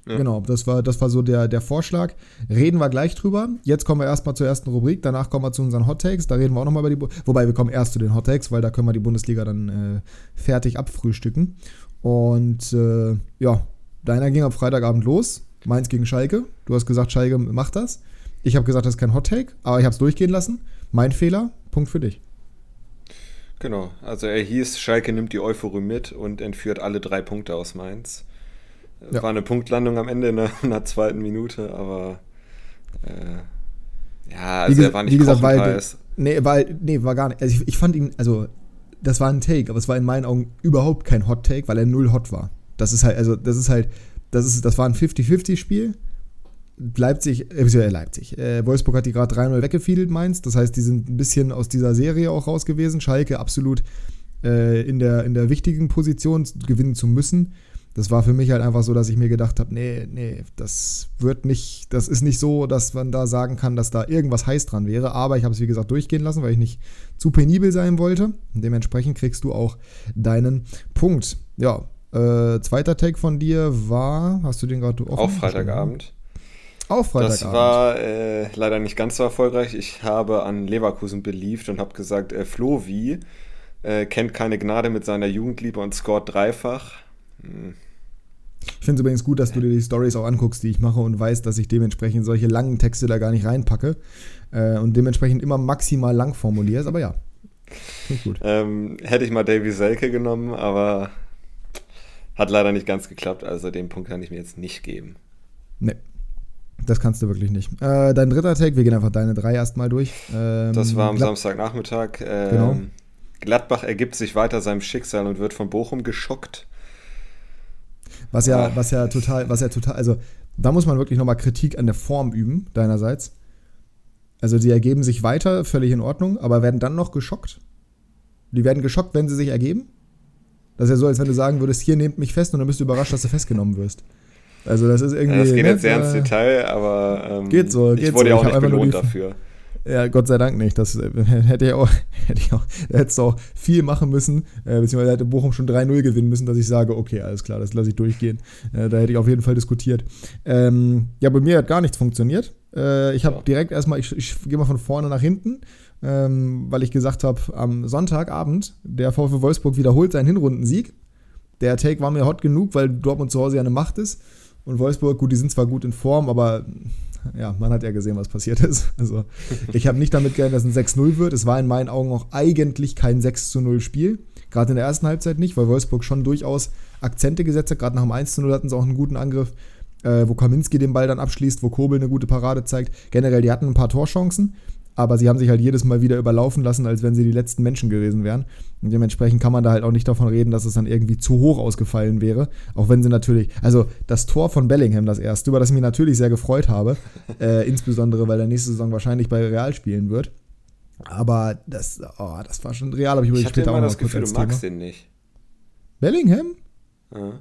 Ja. Genau, das war, das war so der, der Vorschlag. Reden wir gleich drüber. Jetzt kommen wir erstmal zur ersten Rubrik, danach kommen wir zu unseren Hot Takes. Da reden wir auch nochmal über die. Bu Wobei wir kommen erst zu den Hot Takes, weil da können wir die Bundesliga dann äh, fertig abfrühstücken. Und äh, ja, deiner ging am Freitagabend los. Meins gegen Schalke. Du hast gesagt, Schalke macht das. Ich habe gesagt, das ist kein Hot Take, aber ich habe es durchgehen lassen. Mein Fehler, Punkt für dich. Genau, also er hieß, Schalke nimmt die Euphorie mit und entführt alle drei Punkte aus Mainz. Ja. War eine Punktlandung am Ende in der, in der zweiten Minute, aber äh, ja, also wie, er war nicht wie gesagt, weil, nee, weil, nee, war gar nicht. Also ich, ich fand ihn, also das war ein Take, aber es war in meinen Augen überhaupt kein Hot Take, weil er null hot war. Das ist halt, also das ist halt, das ist, das war ein 50-50-Spiel. Leipzig, äh, Leipzig. Äh, Wolfsburg hat die gerade 3-0 weggefiedelt, Mainz. Das heißt, die sind ein bisschen aus dieser Serie auch raus gewesen. Schalke absolut äh, in, der, in der wichtigen Position, gewinnen zu müssen das war für mich halt einfach so, dass ich mir gedacht habe, nee, nee, das wird nicht, das ist nicht so, dass man da sagen kann, dass da irgendwas heiß dran wäre. Aber ich habe es, wie gesagt, durchgehen lassen, weil ich nicht zu penibel sein wollte. Und dementsprechend kriegst du auch deinen Punkt. Ja, äh, zweiter Tag von dir war, hast du den gerade offen? Auch Freitagabend. Auch Freitagabend. Das war äh, leider nicht ganz so erfolgreich. Ich habe an Leverkusen beliebt und habe gesagt, äh, Flo wie äh, kennt keine Gnade mit seiner Jugendliebe und scored dreifach. Ich finde es übrigens gut, dass du dir die Stories auch anguckst, die ich mache und weißt, dass ich dementsprechend solche langen Texte da gar nicht reinpacke äh, und dementsprechend immer maximal lang formulierst, aber ja. Gut. Ähm, hätte ich mal Davy Selke genommen, aber hat leider nicht ganz geklappt, also den Punkt kann ich mir jetzt nicht geben. Nee. Das kannst du wirklich nicht. Äh, dein dritter Take, wir gehen einfach deine drei erstmal durch. Ähm, das war am Glad Samstagnachmittag. Ähm, genau. Gladbach ergibt sich weiter seinem Schicksal und wird von Bochum geschockt. Was ja, was ja total, was ja total, also da muss man wirklich nochmal Kritik an der Form üben, deinerseits. Also die ergeben sich weiter, völlig in Ordnung, aber werden dann noch geschockt. Die werden geschockt, wenn sie sich ergeben. Das ist ja so, als wenn du sagen würdest, hier nehmt mich fest und dann bist du überrascht, dass du festgenommen wirst. Also das ist irgendwie. Ja, das geht jetzt sehr ins Detail, aber ähm, geht so, geht ich wurde ja auch nicht belohnt dafür. Ja, Gott sei Dank nicht. Das äh, hätte ich auch, hätte ich auch, hättest du auch viel machen müssen, äh, beziehungsweise hätte Bochum schon 3-0 gewinnen müssen, dass ich sage, okay, alles klar, das lasse ich durchgehen. Äh, da hätte ich auf jeden Fall diskutiert. Ähm, ja, bei mir hat gar nichts funktioniert. Äh, ich habe ja. direkt erstmal, ich, ich gehe mal von vorne nach hinten, ähm, weil ich gesagt habe, am Sonntagabend, der VfW Wolfsburg wiederholt seinen Hinrundensieg. Der Take war mir hot genug, weil Dortmund zu Hause ja eine Macht ist. Und Wolfsburg, gut, die sind zwar gut in Form, aber ja, man hat ja gesehen, was passiert ist. Also, ich habe nicht damit gerechnet, dass ein 6-0 wird. Es war in meinen Augen auch eigentlich kein 6-0 Spiel. Gerade in der ersten Halbzeit nicht, weil Wolfsburg schon durchaus Akzente gesetzt hat. Gerade nach dem 1-0 hatten sie auch einen guten Angriff, äh, wo Kaminski den Ball dann abschließt, wo Kobel eine gute Parade zeigt. Generell, die hatten ein paar Torchancen aber sie haben sich halt jedes Mal wieder überlaufen lassen, als wenn sie die letzten Menschen gewesen wären. Und dementsprechend kann man da halt auch nicht davon reden, dass es dann irgendwie zu hoch ausgefallen wäre. Auch wenn sie natürlich, also das Tor von Bellingham, das erste, über das ich mich natürlich sehr gefreut habe, äh, insbesondere weil er nächste Saison wahrscheinlich bei Real spielen wird. Aber das, oh, das war schon real, aber ich, ich hatte später immer auch das Gefühl, du magst Thema. den nicht. Bellingham? Ja.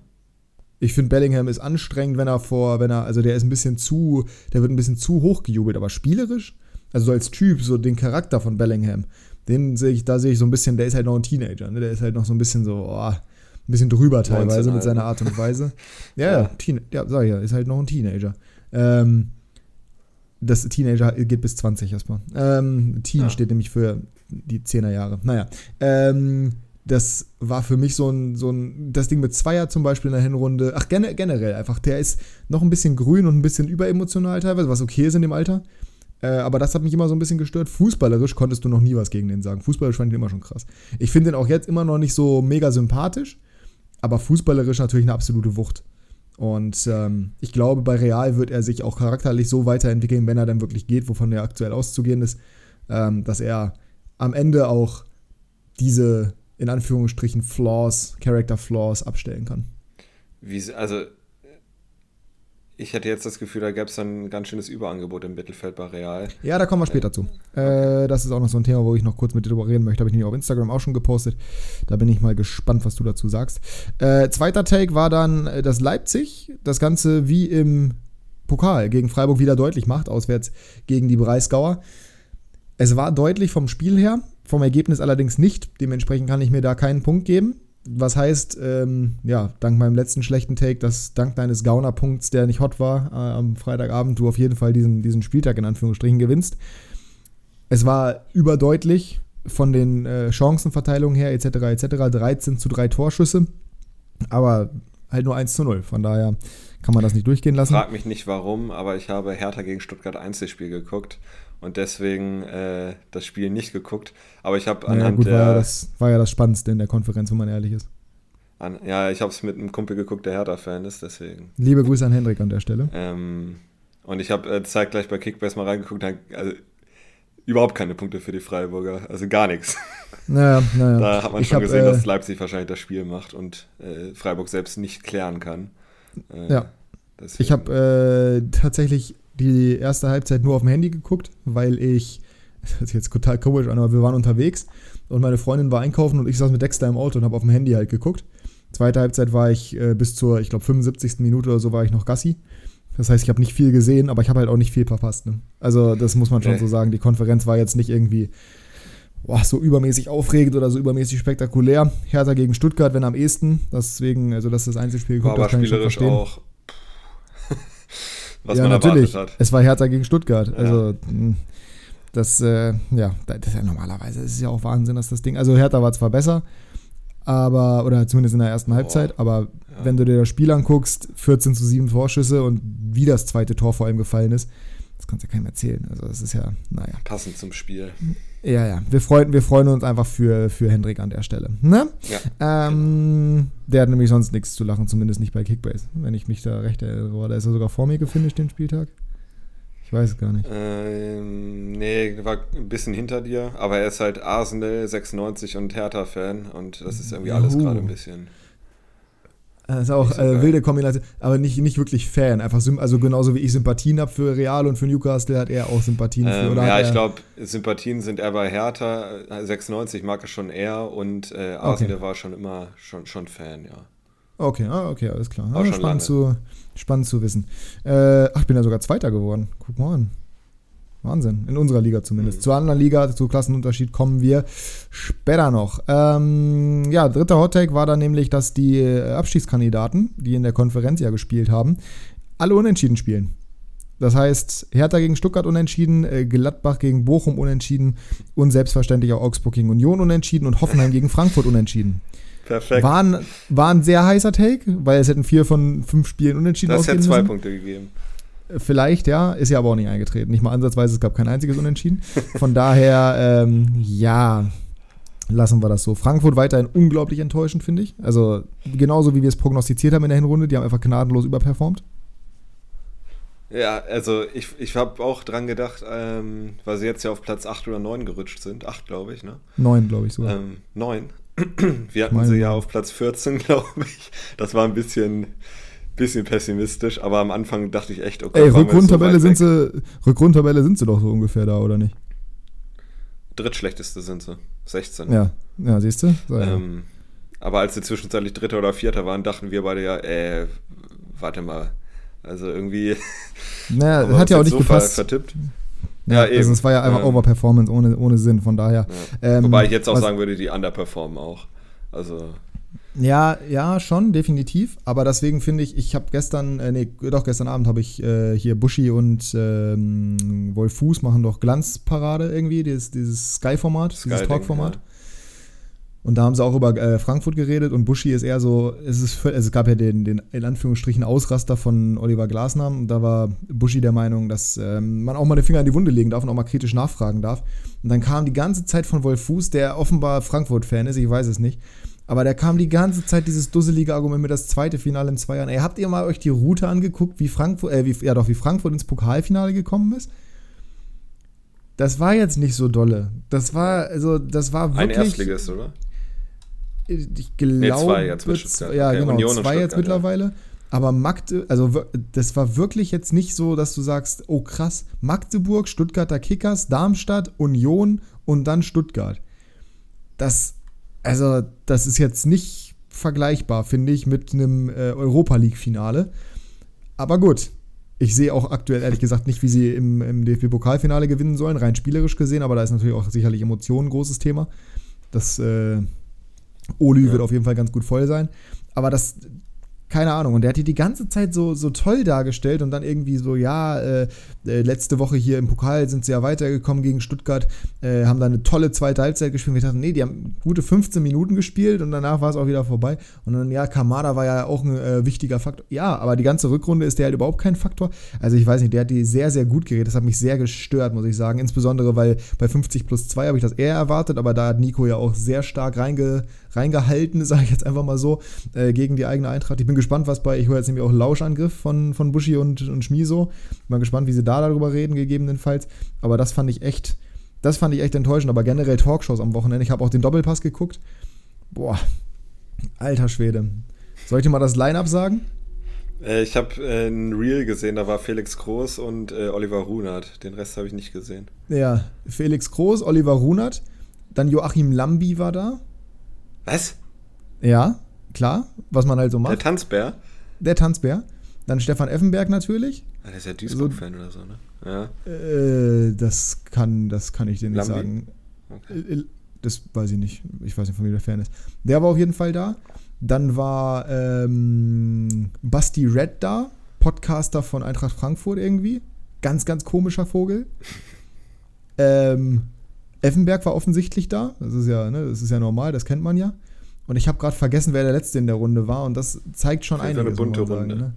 Ich finde, Bellingham ist anstrengend, wenn er vor, wenn er, also der ist ein bisschen zu, der wird ein bisschen zu hoch gejubelt, aber spielerisch also so als Typ, so den Charakter von Bellingham, den sehe ich, da sehe ich so ein bisschen, der ist halt noch ein Teenager, ne? Der ist halt noch so ein bisschen so, oh, ein bisschen drüber teilweise mit seiner Art und Weise. ja, ja, Teen, ja, sag ich ja, ist halt noch ein Teenager. Ähm, das Teenager geht bis 20 erstmal. Ähm, Teen ja. steht nämlich für die 10er Jahre. Naja. Ähm, das war für mich so ein, so ein, das Ding mit Zweier zum Beispiel in der Hinrunde. Ach, generell einfach. Der ist noch ein bisschen grün und ein bisschen überemotional teilweise, was okay ist in dem Alter. Äh, aber das hat mich immer so ein bisschen gestört. Fußballerisch konntest du noch nie was gegen den sagen. Fußballerisch fand ich den immer schon krass. Ich finde den auch jetzt immer noch nicht so mega sympathisch, aber fußballerisch natürlich eine absolute Wucht. Und ähm, ich glaube, bei Real wird er sich auch charakterlich so weiterentwickeln, wenn er dann wirklich geht, wovon er aktuell auszugehen ist, ähm, dass er am Ende auch diese in Anführungsstrichen Flaws, Character Flaws abstellen kann. Wie, also ich hätte jetzt das Gefühl, da gäbe es ein ganz schönes Überangebot im Mittelfeld bei Real. Ja, da kommen wir später zu. Äh, das ist auch noch so ein Thema, wo ich noch kurz mit dir drüber reden möchte. Habe ich nämlich auf Instagram auch schon gepostet. Da bin ich mal gespannt, was du dazu sagst. Äh, zweiter Take war dann, äh, dass Leipzig das Ganze wie im Pokal gegen Freiburg wieder deutlich macht, auswärts gegen die Breisgauer. Es war deutlich vom Spiel her, vom Ergebnis allerdings nicht. Dementsprechend kann ich mir da keinen Punkt geben was heißt, ähm, ja, dank meinem letzten schlechten Take, dass dank deines Gauner-Punkts, der nicht hot war, äh, am Freitagabend du auf jeden Fall diesen, diesen Spieltag in Anführungsstrichen gewinnst. Es war überdeutlich von den äh, Chancenverteilungen her, etc., etc., 13 zu 3 Torschüsse, aber halt nur 1 zu 0. Von daher kann man das nicht durchgehen lassen. Frag mich nicht warum, aber ich habe Hertha gegen Stuttgart Einzelspiel geguckt und deswegen äh, das Spiel nicht geguckt. Aber ich habe anhand naja, gut, der. War ja, das, war ja das Spannendste in der Konferenz, wenn man ehrlich ist. An, ja, ich habe es mit einem Kumpel geguckt, der Hertha-Fan ist, deswegen. Liebe Grüße an Hendrik an der Stelle. Ähm, und ich habe äh, zeitgleich bei Kickbase mal reingeguckt, also überhaupt keine Punkte für die Freiburger, also gar nichts. Naja, naja. Da hat man schon hab, gesehen, äh, dass Leipzig wahrscheinlich das Spiel macht und äh, Freiburg selbst nicht klären kann. Äh, ja. Deswegen. Ich habe äh, tatsächlich die erste Halbzeit nur auf dem Handy geguckt, weil ich, das ist jetzt total komisch an, aber wir waren unterwegs und meine Freundin war einkaufen und ich saß mit Dexter im Auto und habe auf dem Handy halt geguckt. Zweite Halbzeit war ich äh, bis zur, ich glaube, 75. Minute oder so war ich noch Gassi. Das heißt, ich habe nicht viel gesehen, aber ich habe halt auch nicht viel verpasst. Ne? Also, das muss man schon okay. so sagen. Die Konferenz war jetzt nicht irgendwie boah, so übermäßig aufregend oder so übermäßig spektakulär. Hertha gegen Stuttgart, wenn am ehesten. Deswegen, also das ist das Einzelspiel ich schon verstehen. Auch was ja, man natürlich. erwartet hat. Es war Hertha gegen Stuttgart. Ja. Also das, äh, ja, das ist ja normalerweise ist es ja auch Wahnsinn, dass das Ding. Also Hertha war zwar besser, aber, oder zumindest in der ersten oh, Halbzeit, aber ja. wenn du dir das Spiel anguckst, 14 zu 7 Vorschüsse und wie das zweite Tor vor allem gefallen ist, das kannst du ja keinem erzählen. Also das ist ja, naja. Passend zum Spiel. Ja, ja. Wir freuen, wir freuen uns einfach für, für Hendrik an der Stelle. Ne? Ja. Ähm, der hat nämlich sonst nichts zu lachen, zumindest nicht bei Kickbase. Wenn ich mich da recht erinnere. Da ist er sogar vor mir gefinisht, den Spieltag. Ich weiß es gar nicht. Ähm, nee, war ein bisschen hinter dir, aber er ist halt Arsenal 96 und Hertha-Fan und das ist irgendwie alles gerade ein bisschen. Das ist auch äh, wilde Kombination, aber nicht, nicht wirklich Fan. Einfach also genauso wie ich Sympathien habe für Real und für Newcastle, hat er auch Sympathien ähm, für. Oder ja, ich glaube, Sympathien sind eher bei Hertha. 96 mag er schon eher und äh, Arsenal okay. war schon immer schon, schon Fan, ja. Okay, ah, okay, alles klar. Ah, spannend, zu, spannend zu wissen. Äh, ach, ich bin ja sogar Zweiter geworden. Guck mal an. Wahnsinn. In unserer Liga zumindest. Mhm. Zur anderen Liga, zu Klassenunterschied kommen wir später noch. Ähm, ja, dritter Hottake war dann nämlich, dass die äh, Abstiegskandidaten, die in der Konferenz ja gespielt haben, alle unentschieden spielen. Das heißt, Hertha gegen Stuttgart unentschieden, äh, Gladbach gegen Bochum unentschieden und selbstverständlich auch Augsburg gegen Union unentschieden und Hoffenheim gegen Frankfurt unentschieden. Perfekt. War ein, war ein sehr heißer Take, weil es hätten vier von fünf Spielen unentschieden Das hätte zwei Punkte gegeben. Vielleicht, ja, ist ja aber auch nicht eingetreten. Nicht mal ansatzweise, es gab kein einziges Unentschieden. Von daher, ähm, ja, lassen wir das so. Frankfurt weiterhin unglaublich enttäuschend, finde ich. Also genauso wie wir es prognostiziert haben in der Hinrunde, die haben einfach gnadenlos überperformt. Ja, also ich, ich habe auch dran gedacht, ähm, weil sie jetzt ja auf Platz 8 oder 9 gerutscht sind. 8, glaube ich, ne? 9, glaube ich sogar. Ähm, 9. Wir hatten sie ja auf Platz 14, glaube ich. Das war ein bisschen, bisschen pessimistisch, aber am Anfang dachte ich echt, okay. Ey, Rückrundtabelle so sind sie, Rückrundtabelle sind sie doch so ungefähr da, oder nicht? Drittschlechteste sind sie. 16. Ja, ja siehst du? So, ja. Ähm, aber als sie zwischenzeitlich Dritter oder Vierter waren, dachten wir beide ja, äh, warte mal. Also irgendwie. Naja, hat ja auch nicht so gepasst. Vertippt. Ja, ja also es war ja einfach ähm, Overperformance ohne, ohne Sinn, von daher. Ja. Ähm, Wobei ich jetzt auch sagen würde, die underperformen auch. Also. Ja, ja, schon, definitiv. Aber deswegen finde ich, ich habe gestern, äh, nee, doch gestern Abend habe ich äh, hier Buschi und ähm, Wolf Fuß machen doch Glanzparade irgendwie, dieses, dieses Sky-Format, Sky dieses Talk-Format. Ja. Und da haben sie auch über äh, Frankfurt geredet und Buschi ist eher so, es, ist, also es gab ja den, den in Anführungsstrichen Ausraster von Oliver Glasner und da war Buschi der Meinung, dass ähm, man auch mal den Finger in die Wunde legen darf und auch mal kritisch nachfragen darf. Und dann kam die ganze Zeit von Wolf Fuß, der offenbar Frankfurt-Fan ist, ich weiß es nicht, aber der kam die ganze Zeit dieses dusselige Argument mit das zweite Finale in zwei Jahren. Ey, habt ihr mal euch die Route angeguckt, wie Frankfurt, äh, wie, ja doch, wie Frankfurt ins Pokalfinale gekommen ist? Das war jetzt nicht so dolle. Das war, also, das war wirklich. Ein Erstligist, oder? Ich glaube. Nee, zwei jetzt mit Stuttgart. Ja, okay, genau, Union zwei jetzt mittlerweile. Ja. Aber Magde, also das war wirklich jetzt nicht so, dass du sagst, oh krass, Magdeburg, Stuttgarter Kickers, Darmstadt, Union und dann Stuttgart. Das also, das ist jetzt nicht vergleichbar, finde ich, mit einem äh, Europa League-Finale. Aber gut, ich sehe auch aktuell ehrlich gesagt nicht, wie sie im, im DFB-Pokalfinale gewinnen sollen, rein spielerisch gesehen, aber da ist natürlich auch sicherlich Emotionen ein großes Thema. Das äh, Oli ja. wird auf jeden Fall ganz gut voll sein. Aber das, keine Ahnung. Und der hat die die ganze Zeit so, so toll dargestellt und dann irgendwie so, ja, äh, äh, letzte Woche hier im Pokal sind sie ja weitergekommen gegen Stuttgart, äh, haben da eine tolle zweite Halbzeit gespielt. Wir dachten, nee, die haben gute 15 Minuten gespielt und danach war es auch wieder vorbei. Und dann, ja, Kamada war ja auch ein äh, wichtiger Faktor. Ja, aber die ganze Rückrunde ist der halt überhaupt kein Faktor. Also ich weiß nicht, der hat die sehr, sehr gut geredet. Das hat mich sehr gestört, muss ich sagen. Insbesondere, weil bei 50 plus 2 habe ich das eher erwartet, aber da hat Nico ja auch sehr stark reinge, reingehalten, sage ich jetzt einfach mal so, äh, gegen die eigene Eintracht. Ich bin gespannt, was bei, ich höre jetzt nämlich auch Lauschangriff von, von Buschi und, und Schmiso. Bin mal gespannt, wie sie da darüber reden, gegebenenfalls. Aber das fand ich echt, das fand ich echt enttäuschend. Aber generell Talkshows am Wochenende. Ich habe auch den Doppelpass geguckt. Boah, alter Schwede. Soll ich dir mal das Line-Up sagen? Äh, ich habe äh, ein Reel gesehen, da war Felix Groß und äh, Oliver Runert. Den Rest habe ich nicht gesehen. Ja, Felix Groß, Oliver Runert, dann Joachim Lambi war da. Was? Ja, klar, was man halt so macht. Der Tanzbär? Der Tanzbär. Dann Stefan Effenberg natürlich. Ah, der ist ja Duisburg-Fan oder so, ne? Ja. Äh, das, kann, das kann ich dir nicht Lambi? sagen. Okay. Das weiß ich nicht. Ich weiß nicht, von wem der Fan ist. Der war auf jeden Fall da. Dann war ähm, Basti Red da, Podcaster von Eintracht Frankfurt irgendwie. Ganz, ganz komischer Vogel. ähm, Effenberg war offensichtlich da. Das ist ja, ne, das ist ja normal, das kennt man ja. Und ich habe gerade vergessen, wer der Letzte in der Runde war. Und das zeigt schon einiges. Eine bunte sagen, Runde. Ne?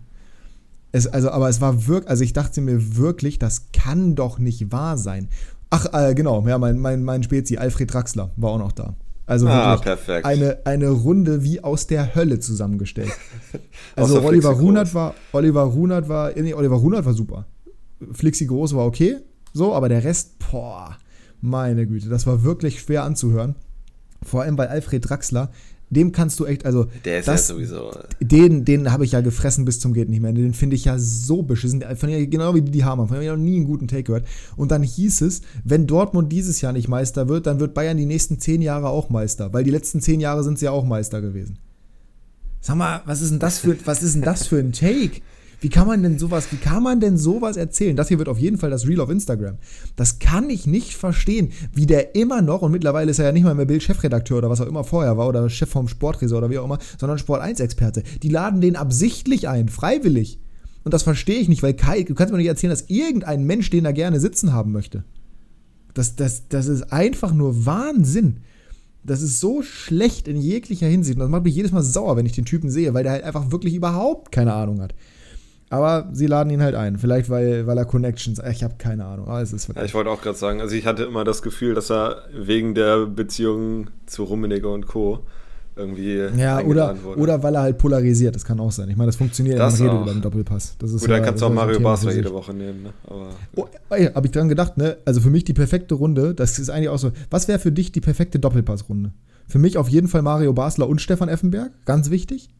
Es, also, aber es war wirklich, also ich dachte mir wirklich, das kann doch nicht wahr sein. Ach, äh, genau, ja, mein, mein, mein Spezi, Alfred Draxler, war auch noch da. Also ah, perfekt. Eine, eine Runde wie aus der Hölle zusammengestellt. Also Oliver Runert war, Oliver Runert war, nee, Oliver Runert war super. Flixi Groß war okay, so, aber der Rest, boah, meine Güte, das war wirklich schwer anzuhören. Vor allem bei Alfred Draxler, dem kannst du echt, also. Der ist das, ja sowieso. Den, den habe ich ja gefressen bis zum Geht nicht mehr. Den finde ich ja so beschissen. Von, genau wie die Hamann. Von dem habe ich noch nie einen guten Take gehört. Und dann hieß es, wenn Dortmund dieses Jahr nicht Meister wird, dann wird Bayern die nächsten zehn Jahre auch Meister. Weil die letzten zehn Jahre sind sie ja auch Meister gewesen. Sag mal, was ist denn das für, was ist denn das für ein Take? Wie kann man denn sowas, wie kann man denn sowas erzählen? Das hier wird auf jeden Fall das Reel auf Instagram. Das kann ich nicht verstehen, wie der immer noch, und mittlerweile ist er ja nicht mal mehr Bild-Chefredakteur oder was auch immer vorher war, oder Chef vom Sportresor oder wie auch immer, sondern Sport-1-Experte. Die laden den absichtlich ein, freiwillig. Und das verstehe ich nicht, weil Kai, du kannst mir nicht erzählen, dass irgendein Mensch den da gerne sitzen haben möchte. Das, das, das ist einfach nur Wahnsinn. Das ist so schlecht in jeglicher Hinsicht. Und das macht mich jedes Mal sauer, wenn ich den Typen sehe, weil der halt einfach wirklich überhaupt keine Ahnung hat. Aber sie laden ihn halt ein. Vielleicht, weil, weil er Connections. Ich habe keine Ahnung. Aber es ist ja, ich wollte auch gerade sagen, also ich hatte immer das Gefühl, dass er wegen der Beziehung zu Rummenigge und Co. irgendwie. Ja, oder, wurde. oder weil er halt polarisiert. Das kann auch sein. Ich meine, das funktioniert das ja, über den Doppelpass. Das ist Gut, ja, dann kannst du auch Mario Basler jede Woche nehmen. Ne? Aber, oh, ey, hab ich dran gedacht, ne? Also für mich die perfekte Runde, das ist eigentlich auch so. Was wäre für dich die perfekte Doppelpassrunde? Für mich auf jeden Fall Mario Basler und Stefan Effenberg. Ganz wichtig.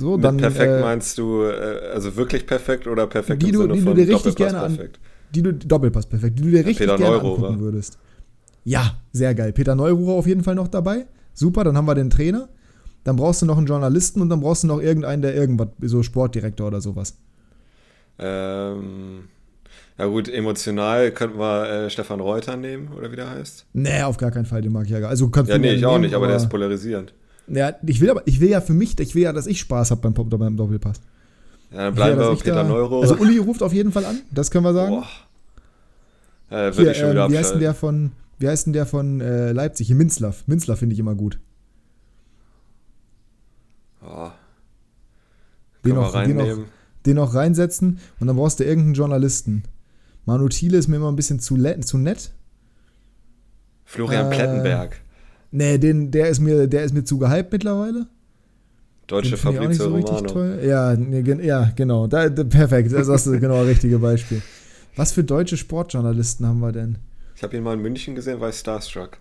So, dann, perfekt äh, meinst du, äh, also wirklich perfekt oder perfekt die du, die du dir richtig gerne an, die du Doppelpass perfekt, die du dir richtig ja, gerne Neururer. angucken würdest. Ja, sehr geil. Peter Neururer auf jeden Fall noch dabei. Super, dann haben wir den Trainer. Dann brauchst du noch einen Journalisten und dann brauchst du noch irgendeinen, der irgendwas, so Sportdirektor oder sowas. Ähm, ja gut, emotional könnten wir äh, Stefan Reuter nehmen, oder wie der heißt? Nee, auf gar keinen Fall, den mag ich ja gar Also kannst Ja, nee, ich nehmen, auch nicht, aber, aber der ist polarisierend. Ja, ich will aber, ich will ja für mich, ich will ja, dass ich Spaß habe beim, beim Doppelpass. Ja, dann bleiben ja, wir Peter da, Neuro. Also Uli ruft auf jeden Fall an, das können wir sagen. Boah. Ja, Hier, ich schon wieder äh, wie heißt denn der von, wie heißt denn der von äh, Leipzig? Hier, Minzlaff. Minzlaff finde ich immer gut. Oh. Den noch, den, noch, den noch reinsetzen und dann brauchst du irgendeinen Journalisten. Manu Thiele ist mir immer ein bisschen zu, zu nett. Florian äh, Plettenberg. Nee, den, der, ist mir, der ist mir zu gehypt mittlerweile. Deutsche Fabrizio so Romano. Ja, nee, ja, genau. Da, da, perfekt, das ist genau das richtige Beispiel. Was für deutsche Sportjournalisten haben wir denn? Ich habe ihn mal in München gesehen, ich Starstruck.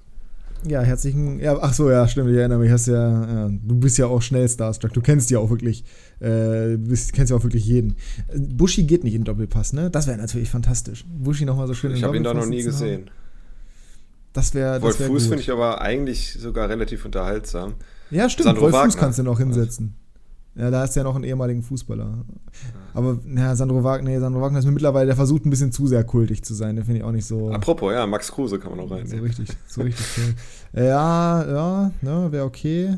Ja, herzlichen. Ja, ach so, ja, stimmt, ich erinnere mich. Hast ja, ja, du bist ja auch schnell Starstruck. Du kennst ja auch wirklich, äh, bist, kennst ja auch wirklich jeden. Buschi geht nicht in Doppelpass, ne? Das wäre natürlich fantastisch. Buschi nochmal so schön Ich habe ihn da noch nie gesehen. Haben. Das wäre. Wolf wär Fuß finde ich aber eigentlich sogar relativ unterhaltsam. Ja, stimmt. Sandro Wolf Wagner. Fuß kannst du noch hinsetzen. Ja, da du ja noch einen ehemaligen Fußballer. Aber ja, Sandro Wagner, nee, Sandro Wagner ist mir mittlerweile, der versucht ein bisschen zu sehr kultig zu sein. Den finde ich auch nicht so. Apropos, ja, Max Kruse kann man noch rein. So richtig, so richtig cool. Ja, ja, ne, wäre okay.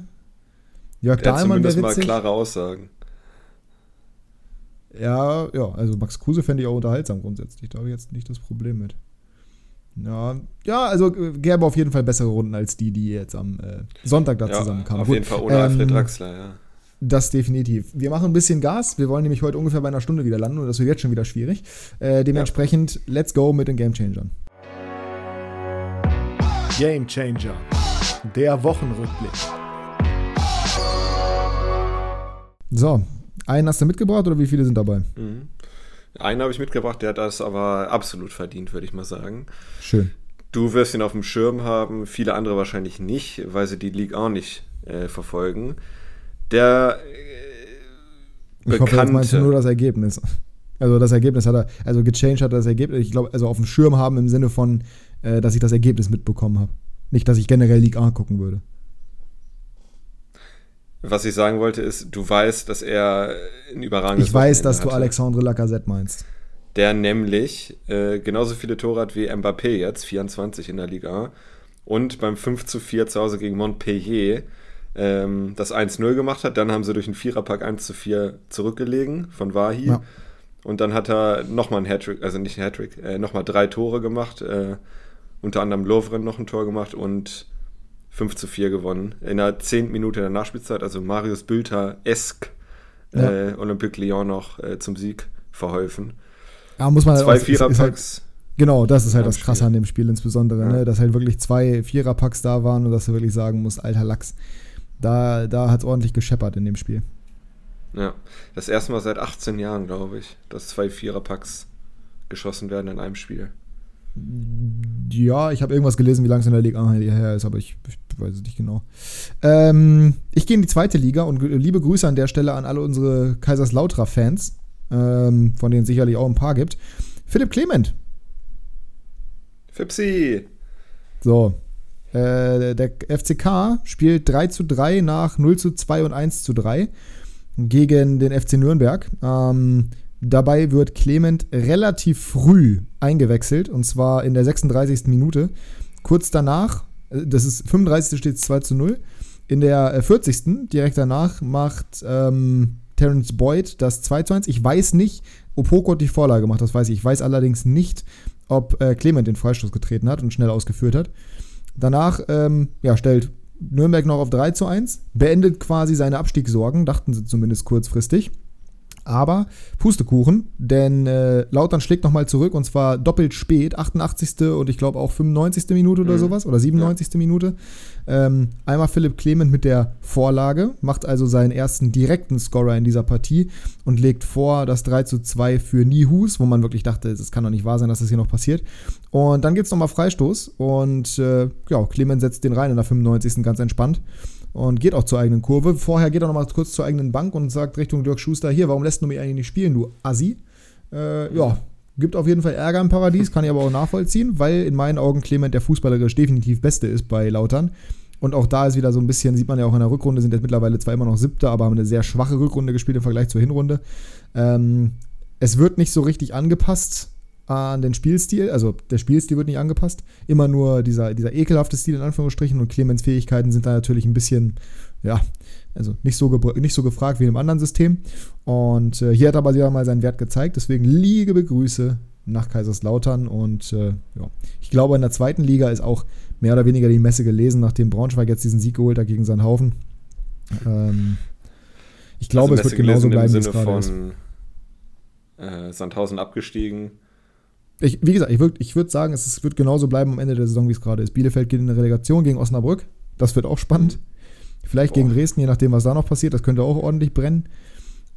Jörg der Dahlmann wäre witzig. mal klare Aussagen. Ja, ja, also Max Kruse fände ich auch unterhaltsam grundsätzlich. Da habe ich jetzt nicht das Problem mit. Ja, ja, also äh, gäbe auf jeden Fall bessere Runden als die, die jetzt am äh, Sonntag da ja, zusammenkamen. Auf jeden Fall ohne ähm, Alfred Draxler, ja. Das definitiv. Wir machen ein bisschen Gas. Wir wollen nämlich heute ungefähr bei einer Stunde wieder landen und das wird jetzt schon wieder schwierig. Äh, dementsprechend, ja. let's go mit den Game Changern. Game Changer. Der Wochenrückblick. So, einen hast du mitgebracht oder wie viele sind dabei? Mhm. Einen habe ich mitgebracht, der hat das aber absolut verdient, würde ich mal sagen. Schön. Du wirst ihn auf dem Schirm haben, viele andere wahrscheinlich nicht, weil sie die League auch nicht äh, verfolgen. Der äh, ich hoffe, jetzt meinst du nur das Ergebnis. Also das Ergebnis hat er, also gechanged hat er das Ergebnis, ich glaube, also auf dem Schirm haben im Sinne von, äh, dass ich das Ergebnis mitbekommen habe. Nicht, dass ich generell League A gucken würde. Was ich sagen wollte, ist, du weißt, dass er ein überragendes Ich weiß, dass hatte. du Alexandre Lacazette meinst. Der nämlich äh, genauso viele Tore hat wie Mbappé jetzt, 24 in der Liga. Und beim 5 zu 4 zu Hause gegen Montpellier ähm, das 1-0 gemacht hat. Dann haben sie durch einen Viererpack 1 zu 4 zurückgelegen von Wahi. Ja. Und dann hat er nochmal ein Hattrick, also nicht ein Hattrick, äh, nochmal drei Tore gemacht. Äh, unter anderem Lovren noch ein Tor gemacht und 5 zu 4 gewonnen. In der 10. Minute der Nachspielzeit, also Marius Bülter-esk ja. äh, Olympique Lyon noch äh, zum Sieg verholfen. Ja, muss man Zwei halt Viererpacks. Halt, genau, das ist halt das Krasse an dem Spiel insbesondere, ja. ne? dass halt wirklich zwei Viererpacks da waren und dass du wirklich sagen musst, alter Lachs. Da, da hat es ordentlich gescheppert in dem Spiel. Ja, das erste Mal seit 18 Jahren, glaube ich, dass zwei Viererpacks geschossen werden in einem Spiel. Ja, ich habe irgendwas gelesen, wie lange es in der Liga her ist, aber ich, ich weiß es nicht genau. Ähm, ich gehe in die zweite Liga und liebe Grüße an der Stelle an alle unsere Kaiserslautra-Fans, ähm, von denen es sicherlich auch ein paar gibt. Philipp Clement. Fipsi. So, äh, der FCK spielt 3 zu 3 nach 0 zu 2 und 1 zu 3 gegen den FC Nürnberg. Ähm, dabei wird Clement relativ früh eingewechselt und zwar in der 36. Minute. Kurz danach, äh, das ist 35. steht es 2 zu 0. In der 40. Äh, direkt danach macht ähm, Terence Boyd das 2 zu 1. Ich weiß nicht, ob Hokot die Vorlage macht, das weiß ich. Ich weiß allerdings nicht, ob äh, Clement den Freistoß getreten hat und schnell ausgeführt hat. Danach ähm, ja, stellt Nürnberg noch auf 3 zu 1, beendet quasi seine Abstiegssorgen, dachten sie zumindest kurzfristig. Aber Pustekuchen, denn äh, Lautern schlägt nochmal zurück und zwar doppelt spät, 88. und ich glaube auch 95. Minute oder mhm. sowas oder 97. Ja. Minute. Ähm, einmal Philipp Clement mit der Vorlage, macht also seinen ersten direkten Scorer in dieser Partie und legt vor das 3 zu 2 für Nihus, wo man wirklich dachte, es kann doch nicht wahr sein, dass das hier noch passiert. Und dann gibt es nochmal Freistoß und äh, ja, Clement setzt den rein in der 95. ganz entspannt und geht auch zur eigenen Kurve. Vorher geht er nochmal kurz zur eigenen Bank und sagt Richtung Dirk Schuster: Hier, warum lässt du mich eigentlich nicht spielen, du Assi? Äh, ja, gibt auf jeden Fall Ärger im Paradies, kann ich aber auch nachvollziehen, weil in meinen Augen Clement der fußballerisch definitiv Beste ist bei Lautern. Und auch da ist wieder so ein bisschen, sieht man ja auch in der Rückrunde, sind jetzt mittlerweile zwar immer noch Siebter, aber haben eine sehr schwache Rückrunde gespielt im Vergleich zur Hinrunde. Ähm, es wird nicht so richtig angepasst an den Spielstil, also der Spielstil wird nicht angepasst, immer nur dieser, dieser ekelhafte Stil in Anführungsstrichen und Clemens Fähigkeiten sind da natürlich ein bisschen, ja, also nicht so, nicht so gefragt wie in einem anderen System. Und äh, hier hat er aber wieder mal seinen Wert gezeigt, deswegen liebe Grüße nach Kaiserslautern und äh, ja, ich glaube in der zweiten Liga ist auch mehr oder weniger die Messe gelesen, nachdem Braunschweig jetzt diesen Sieg geholt hat gegen Sandhaufen. Ähm, ich glaube, also es wird genauso bleiben, wie es gerade ist. Äh, Sandhausen abgestiegen, ich, wie gesagt, ich würde ich würd sagen, es wird genauso bleiben am Ende der Saison, wie es gerade ist. Bielefeld geht in eine Relegation gegen Osnabrück. Das wird auch spannend. Vielleicht Boah. gegen Dresden, je nachdem, was da noch passiert. Das könnte auch ordentlich brennen.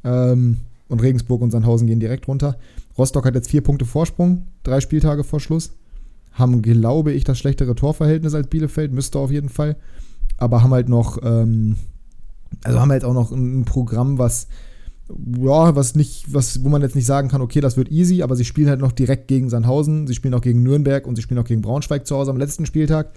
Ähm, und Regensburg und Sandhausen gehen direkt runter. Rostock hat jetzt vier Punkte Vorsprung, drei Spieltage vor Schluss. Haben, glaube ich, das schlechtere Torverhältnis als Bielefeld, müsste auf jeden Fall. Aber haben halt noch, ähm, also haben halt auch noch ein Programm, was ja, was nicht, was, wo man jetzt nicht sagen kann, okay, das wird easy, aber sie spielen halt noch direkt gegen Sandhausen, sie spielen auch gegen Nürnberg und sie spielen auch gegen Braunschweig zu Hause am letzten Spieltag.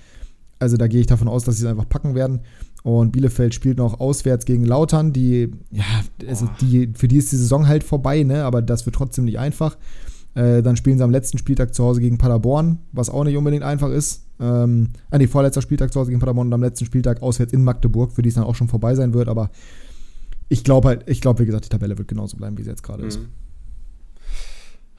Also da gehe ich davon aus, dass sie es einfach packen werden. Und Bielefeld spielt noch auswärts gegen Lautern, die, ja, also die, für die ist die Saison halt vorbei, ne? Aber das wird trotzdem nicht einfach. Äh, dann spielen sie am letzten Spieltag zu Hause gegen Paderborn, was auch nicht unbedingt einfach ist. Ähm, ah, nee, vorletzter Spieltag zu Hause gegen Paderborn und am letzten Spieltag auswärts in Magdeburg, für die es dann auch schon vorbei sein wird, aber ich glaube halt, ich glaube, wie gesagt, die Tabelle wird genauso bleiben, wie sie jetzt gerade mhm. ist.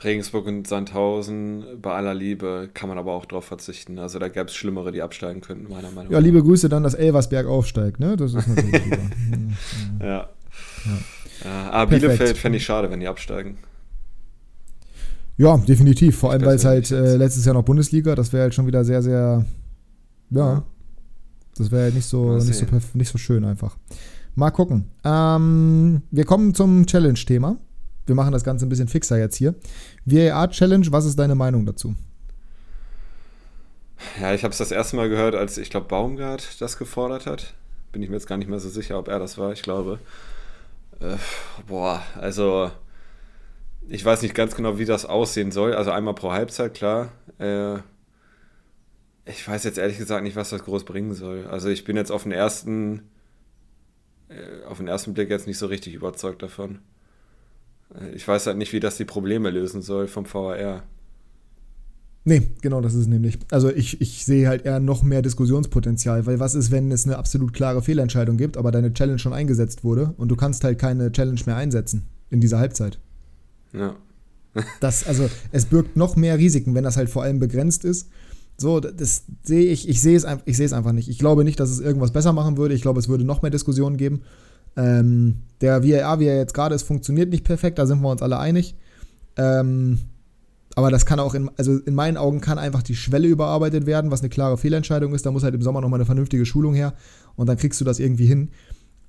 Regensburg und Sandhausen, bei aller Liebe, kann man aber auch drauf verzichten. Also da gäbe es Schlimmere, die absteigen könnten, meiner Meinung nach. Ja, liebe Grüße dann, dass Elversberg aufsteigt, ne? Das ist natürlich super. ja. ja. ja. Aber Perfekt. Bielefeld fände ich schade, wenn die absteigen. Ja, definitiv. Vor allem, weil es halt äh, letztes Jahr noch Bundesliga, das wäre halt schon wieder sehr, sehr, ja, ja. das wäre halt nicht so, nicht so, nicht so schön einfach. Mal gucken. Ähm, wir kommen zum Challenge-Thema. Wir machen das Ganze ein bisschen fixer jetzt hier. VAR-Challenge, was ist deine Meinung dazu? Ja, ich habe es das erste Mal gehört, als ich glaube Baumgart das gefordert hat. Bin ich mir jetzt gar nicht mehr so sicher, ob er das war. Ich glaube. Äh, boah, also ich weiß nicht ganz genau, wie das aussehen soll. Also einmal pro Halbzeit, klar. Äh, ich weiß jetzt ehrlich gesagt nicht, was das groß bringen soll. Also ich bin jetzt auf den ersten auf den ersten Blick jetzt nicht so richtig überzeugt davon. Äh, ich weiß halt nicht, wie das die Probleme lösen soll vom VAR. Nee, genau das ist es nämlich. Also ich, ich sehe halt eher noch mehr Diskussionspotenzial, weil was ist, wenn es eine absolut klare Fehlentscheidung gibt, aber deine Challenge schon eingesetzt wurde und du kannst halt keine Challenge mehr einsetzen in dieser Halbzeit. Ja. das, also es birgt noch mehr Risiken, wenn das halt vor allem begrenzt ist so, das sehe ich, ich sehe es, ich sehe es einfach nicht. Ich glaube nicht, dass es irgendwas besser machen würde. Ich glaube, es würde noch mehr Diskussionen geben. Ähm, der VAR, wie er jetzt gerade ist, funktioniert nicht perfekt, da sind wir uns alle einig. Ähm, aber das kann auch in, also in meinen Augen kann einfach die Schwelle überarbeitet werden, was eine klare Fehlentscheidung ist. Da muss halt im Sommer nochmal eine vernünftige Schulung her und dann kriegst du das irgendwie hin.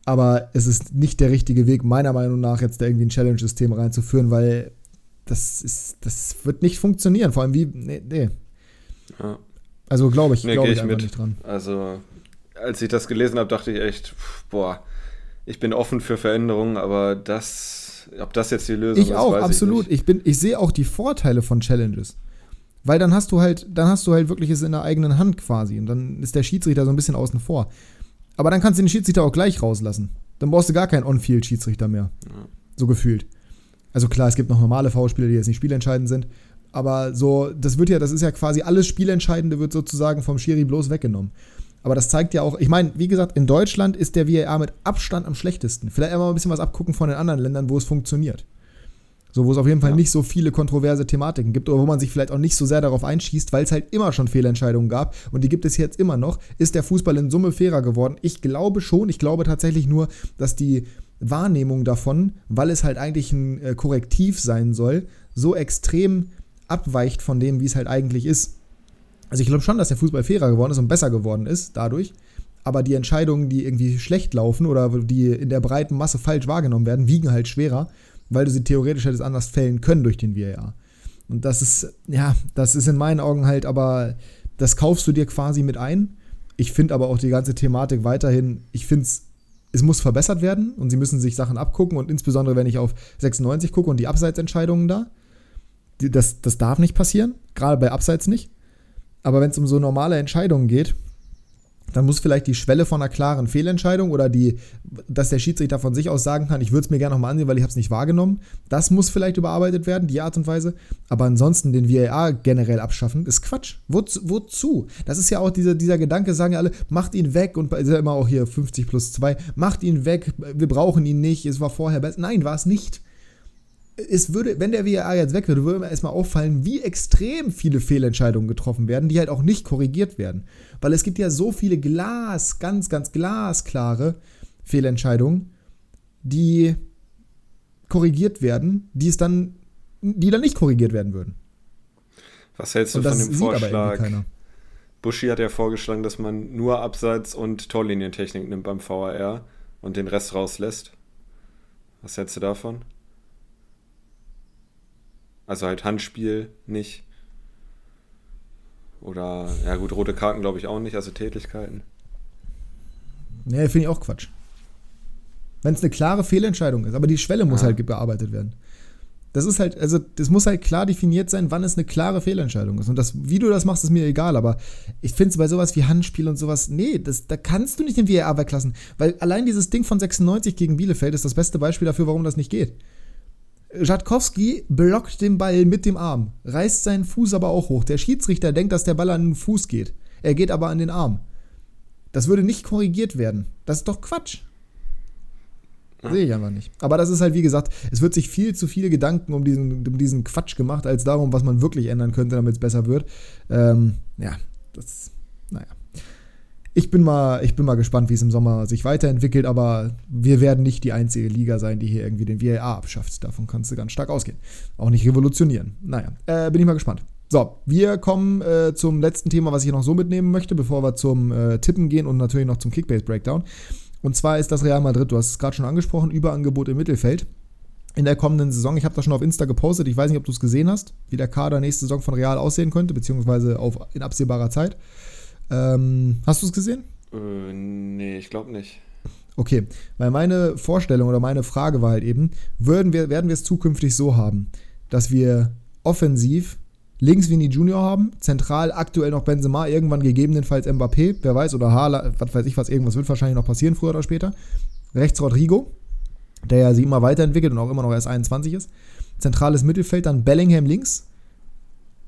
Aber es ist nicht der richtige Weg, meiner Meinung nach, jetzt da irgendwie ein Challenge-System reinzuführen, weil das ist, das wird nicht funktionieren. Vor allem wie, nee, nee ja. Also glaube ich, nee, glaube ich, ich mit. nicht dran. Also, als ich das gelesen habe, dachte ich echt, boah, ich bin offen für Veränderungen, aber das, ob das jetzt die Lösung ich ist, auch, absolut. Ich, ich, bin, ich sehe auch die Vorteile von Challenges. Weil dann hast du halt, dann hast du halt wirklich es in der eigenen Hand quasi. Und dann ist der Schiedsrichter so ein bisschen außen vor. Aber dann kannst du den Schiedsrichter auch gleich rauslassen. Dann brauchst du gar keinen On-Field-Schiedsrichter mehr. Ja. So gefühlt. Also klar, es gibt noch normale V-Spieler, die jetzt nicht spielentscheidend sind. Aber so, das wird ja, das ist ja quasi alles Spielentscheidende wird sozusagen vom Schiri bloß weggenommen. Aber das zeigt ja auch, ich meine, wie gesagt, in Deutschland ist der VAR mit Abstand am schlechtesten. Vielleicht einmal ein bisschen was abgucken von den anderen Ländern, wo es funktioniert. So, wo es auf jeden Fall ja. nicht so viele kontroverse Thematiken gibt oder wo man sich vielleicht auch nicht so sehr darauf einschießt, weil es halt immer schon Fehlentscheidungen gab und die gibt es jetzt immer noch. Ist der Fußball in Summe fairer geworden? Ich glaube schon. Ich glaube tatsächlich nur, dass die Wahrnehmung davon, weil es halt eigentlich ein äh, Korrektiv sein soll, so extrem abweicht von dem, wie es halt eigentlich ist. Also ich glaube schon, dass der Fußball fairer geworden ist und besser geworden ist dadurch. Aber die Entscheidungen, die irgendwie schlecht laufen oder die in der breiten Masse falsch wahrgenommen werden, wiegen halt schwerer, weil du sie theoretisch hättest anders fällen können durch den VAR. Und das ist, ja, das ist in meinen Augen halt, aber das kaufst du dir quasi mit ein. Ich finde aber auch die ganze Thematik weiterhin, ich finde es, es muss verbessert werden und sie müssen sich Sachen abgucken und insbesondere, wenn ich auf 96 gucke und die Abseitsentscheidungen da, das, das darf nicht passieren, gerade bei Abseits nicht. Aber wenn es um so normale Entscheidungen geht, dann muss vielleicht die Schwelle von einer klaren Fehlentscheidung oder die, dass der Schiedsrichter von sich aus sagen kann, ich würde es mir gerne nochmal ansehen, weil ich habe es nicht wahrgenommen. Das muss vielleicht überarbeitet werden, die Art und Weise. Aber ansonsten den VAR generell abschaffen, ist Quatsch. Wozu? wozu? Das ist ja auch dieser, dieser Gedanke, sagen ja alle, macht ihn weg und ist ja immer auch hier 50 plus 2, macht ihn weg, wir brauchen ihn nicht, es war vorher besser. Nein, war es nicht es würde, wenn der VAR jetzt weg würde, würde mir erstmal auffallen, wie extrem viele Fehlentscheidungen getroffen werden, die halt auch nicht korrigiert werden. Weil es gibt ja so viele glas, ganz, ganz glasklare Fehlentscheidungen, die korrigiert werden, die es dann, die dann nicht korrigiert werden würden. Was hältst du von dem Vorschlag? Buschi hat ja vorgeschlagen, dass man nur Abseits- und Torlinientechnik nimmt beim VAR und den Rest rauslässt. Was hältst du davon? Also halt Handspiel nicht. Oder, ja gut, rote Karten glaube ich auch nicht, also Tätigkeiten. Nee, finde ich auch Quatsch. Wenn es eine klare Fehlentscheidung ist, aber die Schwelle muss ja. halt bearbeitet werden. Das ist halt, also das muss halt klar definiert sein, wann es eine klare Fehlentscheidung ist. Und das, wie du das machst, ist mir egal, aber ich finde es bei sowas wie Handspiel und sowas, nee, das, da kannst du nicht den VAR weglassen. Weil allein dieses Ding von 96 gegen Bielefeld ist das beste Beispiel dafür, warum das nicht geht. Rzadkowski blockt den Ball mit dem Arm, reißt seinen Fuß aber auch hoch. Der Schiedsrichter denkt, dass der Ball an den Fuß geht. Er geht aber an den Arm. Das würde nicht korrigiert werden. Das ist doch Quatsch. Sehe ich einfach nicht. Aber das ist halt, wie gesagt, es wird sich viel zu viele Gedanken um diesen, um diesen Quatsch gemacht, als darum, was man wirklich ändern könnte, damit es besser wird. Ähm, ja, das, naja ich bin mal, ich bin mal gespannt, wie es im Sommer sich weiterentwickelt, aber wir werden nicht die einzige Liga sein, die hier irgendwie den VAR abschafft. Davon kannst du ganz stark ausgehen. Auch nicht revolutionieren. Naja, äh, bin ich mal gespannt. So, wir kommen äh, zum letzten Thema, was ich noch so mitnehmen möchte, bevor wir zum äh, Tippen gehen und natürlich noch zum Kickbase Breakdown. Und zwar ist das Real Madrid, du hast es gerade schon angesprochen, Überangebot im Mittelfeld. In der kommenden Saison, ich habe das schon auf Insta gepostet, ich weiß nicht, ob du es gesehen hast, wie der Kader nächste Saison von Real aussehen könnte, beziehungsweise auf, in absehbarer Zeit. Ähm, hast du es gesehen? Äh, nee, ich glaube nicht. Okay, weil meine Vorstellung oder meine Frage war halt eben, würden wir, werden wir es zukünftig so haben, dass wir offensiv links Vini Junior haben, zentral aktuell noch Benzema, irgendwann gegebenenfalls Mbappé, wer weiß, oder Hala, was weiß ich was, irgendwas wird wahrscheinlich noch passieren, früher oder später. Rechts Rodrigo, der ja sich immer weiterentwickelt und auch immer noch erst 21 ist. Zentrales Mittelfeld, dann Bellingham links.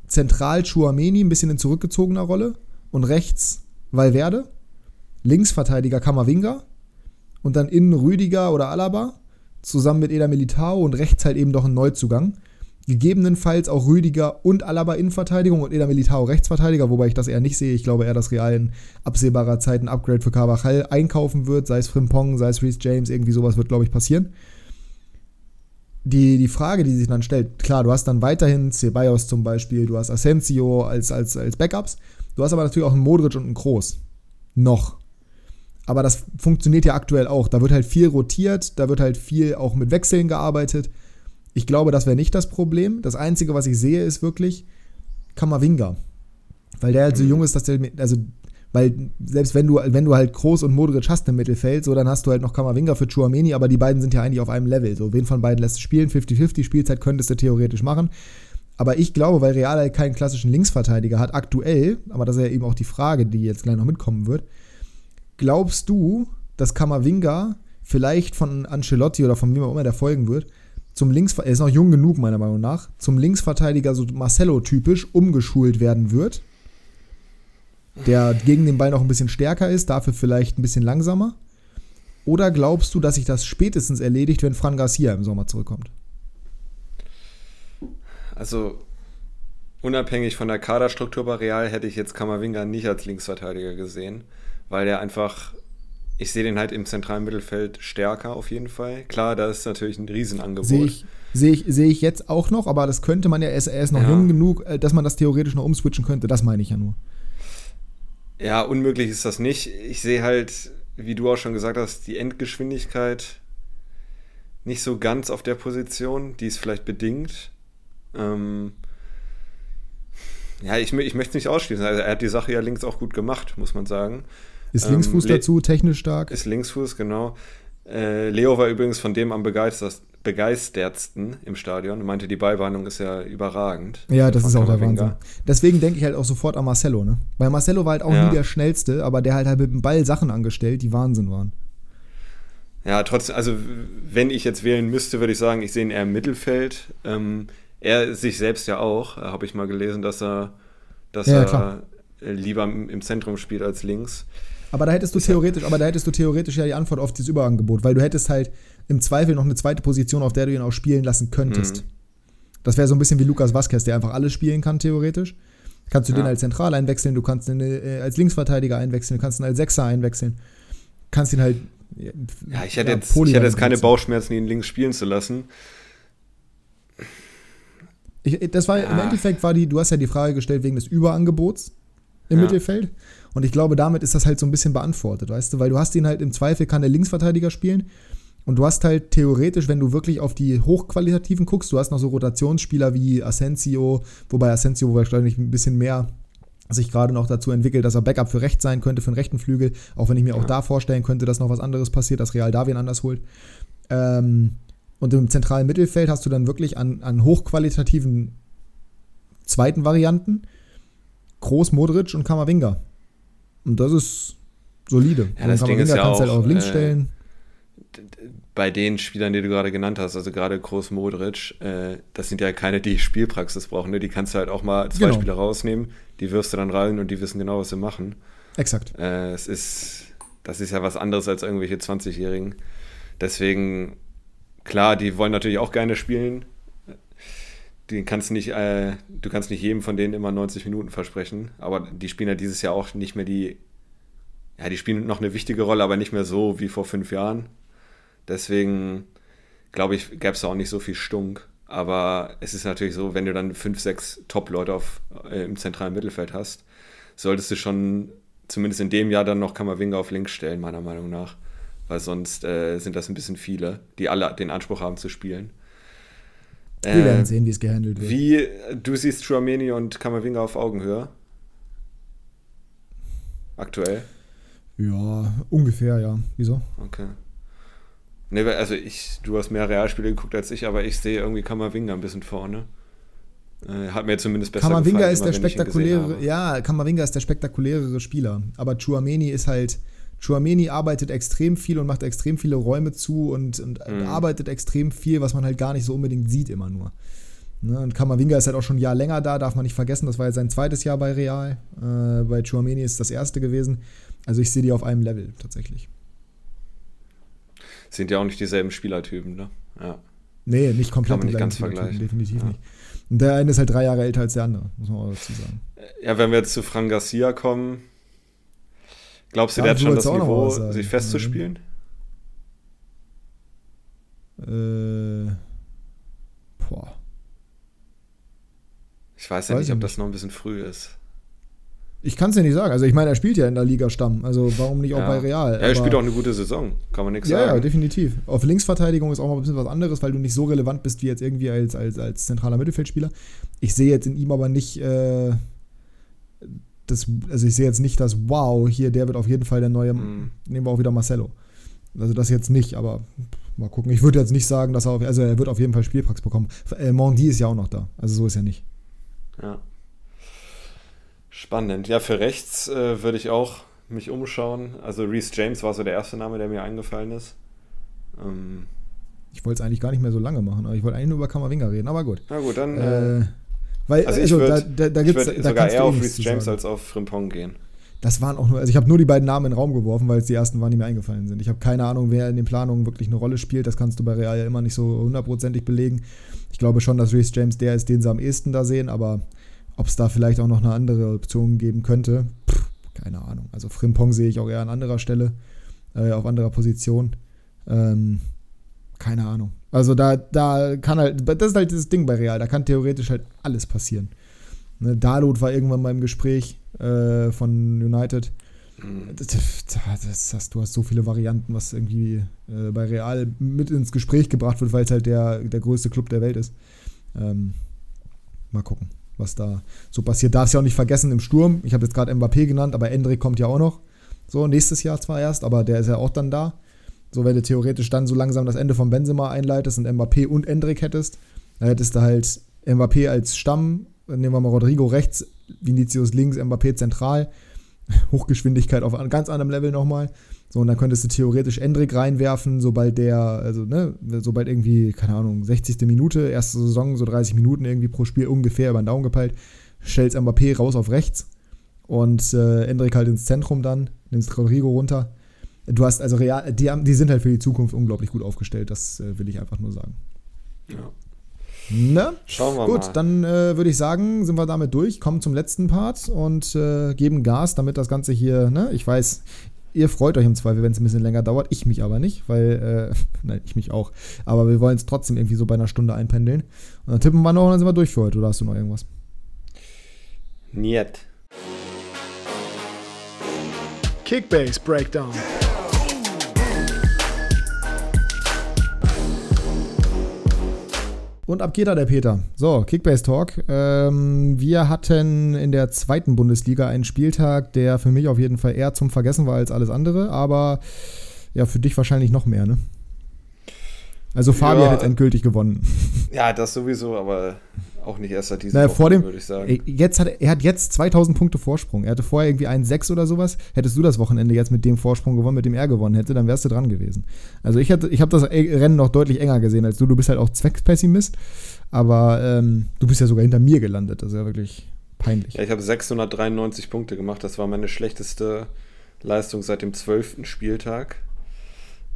Zentral Chouameni, ein bisschen in zurückgezogener Rolle und rechts Valverde, Linksverteidiger Kamavinga und dann innen Rüdiger oder Alaba zusammen mit Eda Militao und rechts halt eben doch ein Neuzugang. Gegebenenfalls auch Rüdiger und Alaba Innenverteidigung und Eda Militao Rechtsverteidiger, wobei ich das eher nicht sehe. Ich glaube eher, dass Real in absehbarer Zeit ein Upgrade für Carvajal einkaufen wird, sei es Frimpong, sei es Reece James, irgendwie sowas wird, glaube ich, passieren. Die, die Frage, die sich dann stellt, klar, du hast dann weiterhin Ceballos zum Beispiel, du hast Asensio als, als, als Backups, Du hast aber natürlich auch einen Modric und einen Kroos. Noch. Aber das funktioniert ja aktuell auch. Da wird halt viel rotiert, da wird halt viel auch mit Wechseln gearbeitet. Ich glaube, das wäre nicht das Problem. Das Einzige, was ich sehe, ist wirklich Kamavinga. Weil der halt so mhm. jung ist, dass der, also, weil selbst wenn du, wenn du halt Kroos und Modric hast im Mittelfeld, so, dann hast du halt noch Kamavinga für Chuameni, aber die beiden sind ja eigentlich auf einem Level. So, wen von beiden lässt du spielen? 50-50 Spielzeit könntest du theoretisch machen. Aber ich glaube, weil Real halt keinen klassischen Linksverteidiger hat, aktuell, aber das ist ja eben auch die Frage, die jetzt gleich noch mitkommen wird, glaubst du, dass Kamavinga vielleicht von Ancelotti oder von wem auch immer der folgen wird, zum Linksverteidiger, er ist noch jung genug meiner Meinung nach, zum Linksverteidiger so Marcelo-typisch umgeschult werden wird, der gegen den Ball noch ein bisschen stärker ist, dafür vielleicht ein bisschen langsamer? Oder glaubst du, dass sich das spätestens erledigt, wenn Fran Garcia im Sommer zurückkommt? Also unabhängig von der Kaderstruktur bei Real hätte ich jetzt Kamavinga nicht als Linksverteidiger gesehen, weil er einfach ich sehe den halt im zentralen Mittelfeld stärker auf jeden Fall. Klar, da ist natürlich ein Riesenangebot. Sehe ich, sehe ich, sehe ich jetzt auch noch, aber das könnte man ja, er ist, er ist noch Ja. jung genug, äh, dass man das theoretisch noch umswitchen könnte. Das meine ich ja nur. Ja, unmöglich ist das nicht. Ich sehe halt, wie du auch schon gesagt hast, die Endgeschwindigkeit nicht so ganz auf der Position. Die ist vielleicht bedingt. Ähm, ja, ich, ich möchte es nicht ausschließen. Also er hat die Sache ja links auch gut gemacht, muss man sagen. Ist Ähm, Linksfuß dazu, technisch stark. Ist Linksfuß, genau. Äh, Leo war übrigens von dem am begeistert, begeistertsten im Stadion. Er meinte, die Beiwarnung ist ja überragend. Ja, das ist auch der. Wahnsinn. Deswegen denke ich halt auch sofort an Marcelo, ne? Weil Marcelo war halt auch Ja. nie der schnellste, aber der halt halt mit dem Ball Sachen angestellt, die Wahnsinn waren. Ja, trotzdem, also wenn ich jetzt wählen müsste, würde ich sagen, ich sehe ihn eher im Mittelfeld. Ähm, er sich selbst ja auch, habe ich mal gelesen, dass er, dass Ja, er klar. lieber im, Zentrum spielt als links. Aber da hättest du theoretisch, aber da hättest du theoretisch ja die Antwort auf dieses Überangebot, weil du hättest halt im Zweifel noch eine zweite Position, auf der du ihn auch spielen lassen könntest. Mhm. Das wäre so ein bisschen wie Lukas Vazquez, der einfach alles spielen kann, theoretisch. Kannst du Ja. den als Zentral einwechseln, du kannst ihn äh, als Linksverteidiger einwechseln, du kannst ihn als Sechser einwechseln. Kannst ihn halt. Ja, ich hätte, jetzt, ich hätte jetzt keine Bauchschmerzen, ihn links spielen zu lassen. Ich, das war im Ja. Endeffekt war die, du hast ja die Frage gestellt wegen des Überangebots im Ja. Mittelfeld. Und ich glaube, damit ist das halt so ein bisschen beantwortet, weißt du, weil du hast ihn halt im Zweifel kann der Linksverteidiger spielen. Und du hast halt theoretisch, wenn du wirklich auf die hochqualitativen guckst, du hast noch so Rotationsspieler wie Asensio, wobei Asensio wahrscheinlich ein bisschen mehr sich gerade noch dazu entwickelt, dass er Backup für rechts sein könnte, für den rechten Flügel, auch wenn ich mir auch Ja. da vorstellen könnte, dass noch was anderes passiert, dass Real Davien anders holt. Ähm, und im zentralen Mittelfeld hast du dann wirklich an, an hochqualitativen zweiten Varianten Groß, Modric und Kamavinga. Und das ist solide. Ja, das Ding ist ja kannst du halt auch, auf links äh, stellen. Bei den Spielern, die du gerade genannt hast, also gerade Groß Modric, äh, das sind ja keine, die Spielpraxis brauchen. Ne? Die kannst du halt auch mal zwei Genau. Spieler rausnehmen, die wirfst du dann rein und die wissen genau, was sie machen. Exakt. Äh, es ist, das ist ja was anderes als irgendwelche 20-Jährigen. Deswegen, klar, die wollen natürlich auch gerne spielen. Die kannst nicht, äh, du kannst nicht jedem von denen immer 90 Minuten versprechen, aber die spielen ja dieses Jahr auch nicht mehr die, ja, die spielen noch eine wichtige Rolle, aber nicht mehr so wie vor fünf Jahren. Deswegen, glaube ich, gäbe es auch nicht so viel Stunk. Aber es ist natürlich so, wenn du dann fünf, sechs Top-Leute äh, im zentralen Mittelfeld hast, solltest du schon zumindest in dem Jahr dann noch Kammerwinger auf links stellen, meiner Meinung nach. Weil sonst äh, sind das ein bisschen viele, die alle den Anspruch haben zu spielen. Wir Äh, werden sehen, wie es gehandelt wird. Wie du siehst Chouameni und Kammerwinger auf Augenhöhe? Aktuell? Ja, ungefähr, ja. Wieso? Okay. Ne, weil- also ich, du hast mehr Realspiele geguckt als ich, aber ich sehe irgendwie Kammerwinger ein bisschen vorne. Äh, hat mir zumindest besser Kamavinga gefallen, ist immer, der wenn ich ihn gesehen spektakuläre, ja, Kamavinga ist der spektakulärere Spieler. Aber Chouameni ist halt, Chouameni arbeitet extrem viel und macht extrem viele Räume zu und, und Mhm. arbeitet extrem viel, was man halt gar nicht so unbedingt sieht immer nur. Ne? Und Kamavinga ist halt auch schon ein Jahr länger da, darf man nicht vergessen, das war jetzt sein zweites Jahr bei Real. Äh, bei Chouameni ist das erste gewesen. Also ich sehe die auf einem Level tatsächlich. Sind ja auch nicht dieselben Spielertypen, ne? Ja. Nee, nicht komplett Kann man nicht ganz vergleichen. definitiv Ja. nicht. Und der eine ist halt drei Jahre älter als der andere, muss man auch dazu sagen. Ja, wenn wir jetzt zu Fran Garcia kommen, glaubst du, Ja, der hat schon das Niveau, sich festzuspielen? Äh, boah. Ich weiß ja Weiß nicht, ich ob das noch ein bisschen früh ist. Ich kann es dir nicht sagen. Also ich meine, er spielt ja in der Liga Stamm. Also warum nicht auch ja. bei Real? Ja, er spielt auch eine gute Saison, kann man nichts Ja, ja, sagen. definitiv. Auf Linksverteidigung ist auch mal ein bisschen was anderes, weil du nicht so relevant bist wie jetzt irgendwie als, als, als zentraler Mittelfeldspieler. Ich sehe jetzt in ihm aber nicht, äh, das, also ich sehe jetzt nicht das Wow, hier, der wird auf jeden Fall der neue, Mhm. nehmen wir auch wieder Marcelo. Also das jetzt nicht, aber mal gucken. Ich würde jetzt nicht sagen, dass er auf, also er wird auf jeden Fall Spielpraxis bekommen. Äh, Mondi ist ja auch noch da, also so ist er nicht. Ja. Spannend. Ja, für rechts äh, würde ich auch mich umschauen. Also Reese James war so der erste Name, der mir eingefallen ist. Ähm, Ich wollte es eigentlich gar nicht mehr so lange machen, aber ich wollte eigentlich nur über Kammerwinger reden, aber gut. na gut, dann äh, Äh, weil, also also, ich da, würde da, da ich gibt's, würd da sogar eher eh auf Reese James sagen. als auf Frimpong gehen. Das waren auch nur, also ich habe nur die beiden Namen in den Raum geworfen, weil es die ersten waren, die mir eingefallen sind. Ich habe keine Ahnung, wer in den Planungen wirklich eine Rolle spielt. Das kannst du bei Real ja immer nicht so hundertprozentig belegen. Ich glaube schon, dass Reece James der ist, den sie am ehesten da sehen, aber ob es da vielleicht auch noch eine andere Option geben könnte, pff, keine Ahnung. Also Frimpong sehe ich auch eher an anderer Stelle. äh, auf anderer Position. Ähm, keine Ahnung. Also da, da kann halt, das ist halt das Ding bei Real, da kann theoretisch halt alles passieren. Ne, Dalot war irgendwann mal im Gespräch äh, von United. Mhm. Das, das, das, du hast so viele Varianten, was irgendwie äh, bei Real mit ins Gespräch gebracht wird, weil es halt der, der größte Club der Welt ist. Ähm, mal gucken, was da so passiert. Darfst ja auch nicht vergessen im Sturm. Ich habe jetzt gerade Mbappé genannt, aber Endrick kommt ja auch noch. So, nächstes Jahr zwar erst, aber der ist ja auch dann da. So, wenn du theoretisch dann so langsam das Ende von Benzema einleitest und Mbappé und Endrick hättest, dann hättest du halt Mbappé als Stamm, nehmen wir mal Rodrigo rechts, Vinicius links, Mbappé zentral. Hochgeschwindigkeit auf ganz anderem Level nochmal. So, und dann könntest du theoretisch Endrick reinwerfen, sobald der, also, ne, sobald irgendwie, keine Ahnung, 60. Minute, erste Saison, so 30 Minuten irgendwie pro Spiel ungefähr über den Daumen gepeilt, stellst Mbappé raus auf rechts und äh, Endrick halt ins Zentrum dann, nimmst Rodrigo runter. Du hast also real, die, die sind halt für die Zukunft unglaublich gut aufgestellt, das äh, will ich einfach nur sagen. Ja. Ne? Schauen wir Gut, mal. dann äh, würde ich sagen, sind wir damit durch, kommen zum letzten Part und äh, geben Gas, damit das Ganze hier, ne, ich weiß, ihr freut euch im Zweifel, wenn es ein bisschen länger dauert, ich mich aber nicht, weil, äh, nein, ich mich auch, aber wir wollen es trotzdem irgendwie so bei einer Stunde einpendeln. Und dann tippen wir noch und dann sind wir durch für heute, oder hast du noch irgendwas? Niet. Kickbase Breakdown. Und ab geht da der Peter. So, Kickbase Talk. Ähm, wir hatten in der zweiten Bundesliga einen Spieltag, der für mich auf jeden Fall eher zum Vergessen war als alles andere, aber ja, für dich wahrscheinlich noch mehr, ne? Also Fabian Ja. hat jetzt endgültig gewonnen. Ja, das sowieso, aber auch nicht erst seit diesem Naja, vor dem, würde ich sagen. Jetzt hat, er- hat jetzt 2000 Punkte Vorsprung. Er hatte vorher irgendwie einen 6 oder sowas. Hättest du das Wochenende jetzt mit dem Vorsprung gewonnen, mit dem er gewonnen hätte, dann wärst du dran gewesen. Also ich, ich habe das äh, Rennen noch deutlich enger gesehen als du. Du bist halt auch Zweckspessimist, aber ähm, du bist ja sogar hinter mir gelandet. Das ist ja wirklich peinlich. Ja, ich habe 693 Punkte gemacht. Das war meine schlechteste Leistung seit dem 12. Spieltag.